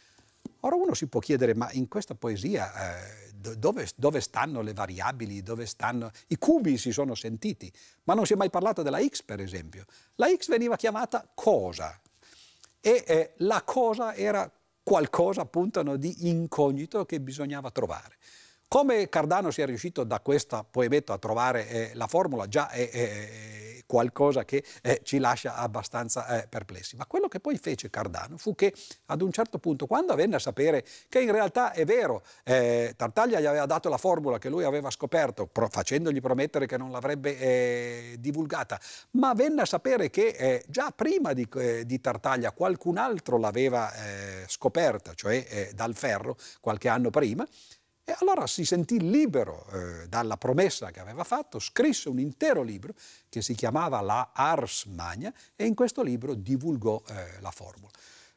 Ora uno si può chiedere, ma in questa poesia eh, dove, dove, stanno le variabili, dove stanno... I cubi si sono sentiti, ma non si è mai parlato della x per esempio. La x veniva chiamata cosa e eh, la cosa era qualcosa appunto di incognito che bisognava trovare. Come Cardano sia riuscito da questo poemetto a trovare eh, la formula già è, è, qualcosa che eh, ci lascia abbastanza eh, perplessi. Ma quello che poi fece Cardano fu che ad un certo punto, quando venne a sapere che in realtà è vero, eh, Tartaglia gli aveva dato la formula che lui aveva scoperto, pro, facendogli promettere che non l'avrebbe eh, divulgata, ma venne a sapere che eh, già prima di, eh, di, Tartaglia qualcun altro l'aveva scoperta, cioè dal ferro, qualche anno prima, e allora si sentì libero eh, dalla promessa che aveva fatto, scrisse un intero libro che si chiamava La Ars Magna e in questo libro divulgò eh, la formula.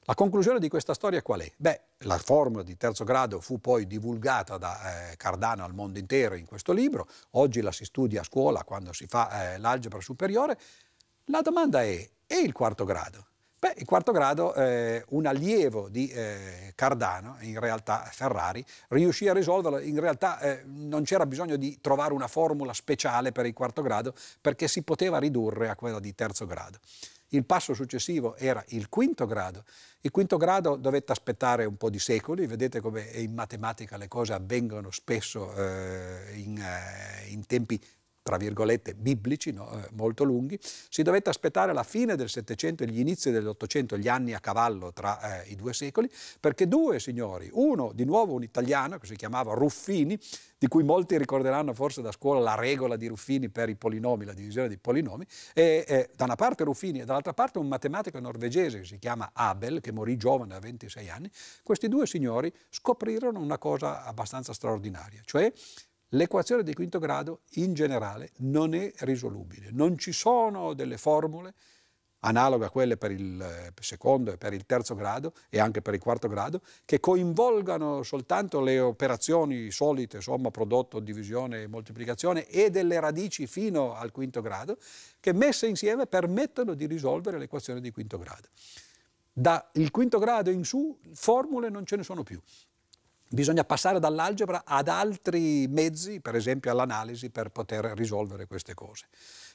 La conclusione di questa storia qual è? Beh, la formula di terzo grado fu poi divulgata da eh, Cardano al mondo intero in questo libro, oggi la si studia a scuola quando si fa eh, l'algebra superiore. La domanda è, e il quarto grado? Beh, il quarto grado, eh, un allievo di eh, Cardano, in realtà Ferrari, riuscì a risolverlo. In realtà eh, non c'era bisogno di trovare una formula speciale per il quarto grado perché si poteva ridurre a quella di terzo grado. Il passo successivo era il quinto grado. Il quinto grado dovette aspettare un po' di secoli, vedete come in matematica le cose avvengono spesso eh, in, eh, in tempi tra virgolette, biblici, no? eh, molto lunghi, si dovette aspettare la fine del Settecento e gli inizi dell'Ottocento, gli anni a cavallo tra eh, i due secoli, perché due signori, uno di nuovo un italiano che si chiamava Ruffini, di cui molti ricorderanno forse da scuola la regola di Ruffini per i polinomi, la divisione dei polinomi, e eh, da una parte Ruffini e dall'altra parte un matematico norvegese che si chiama Abel, che morì giovane a 26 anni, questi due signori scoprirono una cosa abbastanza straordinaria, cioè L'equazione di quinto grado in generale non è risolubile, non ci sono delle formule analoghe a quelle per il secondo e per il terzo grado e anche per il quarto grado, che coinvolgano soltanto le operazioni solite, somma, prodotto, divisione e moltiplicazione e delle radici fino al quinto grado, che messe insieme permettono di risolvere l'equazione di quinto grado. Dal quinto grado in su formule non ce ne sono più. Bisogna passare dall'algebra ad altri mezzi, per esempio all'analisi, per poter risolvere queste cose.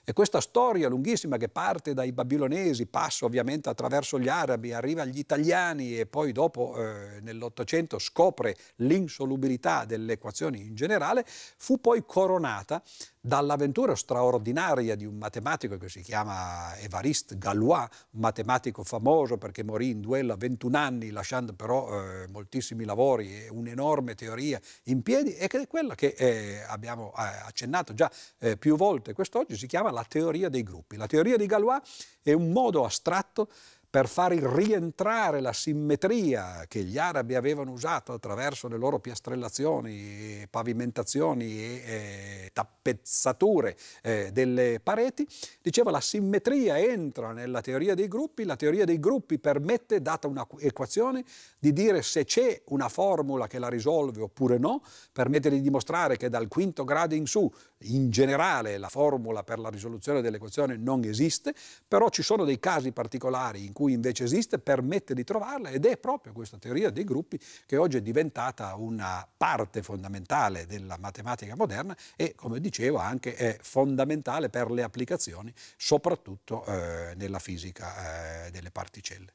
E questa storia lunghissima che parte dai babilonesi, passa ovviamente attraverso gli arabi, arriva agli italiani e poi dopo eh, nell'Ottocento scopre l'insolubilità delle equazioni in generale, fu poi coronata dall'avventura straordinaria di un matematico che si chiama Évariste Galois, matematico famoso perché morì in duello a 21 anni lasciando però eh, moltissimi lavori e un'enorme teoria in piedi e che è quella che eh, abbiamo eh, accennato già eh, più volte quest'oggi, si chiama la teoria dei gruppi. La teoria di Galois è un modo astratto per far rientrare la simmetria che gli arabi avevano usato attraverso le loro piastrellazioni, pavimentazioni e eh, tappezzature eh, delle pareti, diceva la simmetria entra nella teoria dei gruppi, la teoria dei gruppi permette, data un'equazione, di dire se c'è una formula che la risolve oppure no, permette di dimostrare che dal quinto grado in su in generale la formula per la risoluzione dell'equazione non esiste, però ci sono dei casi particolari in cui invece esiste, permette di trovarla ed è proprio questa teoria dei gruppi che oggi è diventata una parte fondamentale della matematica moderna e, come dicevo, anche è fondamentale per le applicazioni, soprattutto eh, nella fisica eh, delle particelle.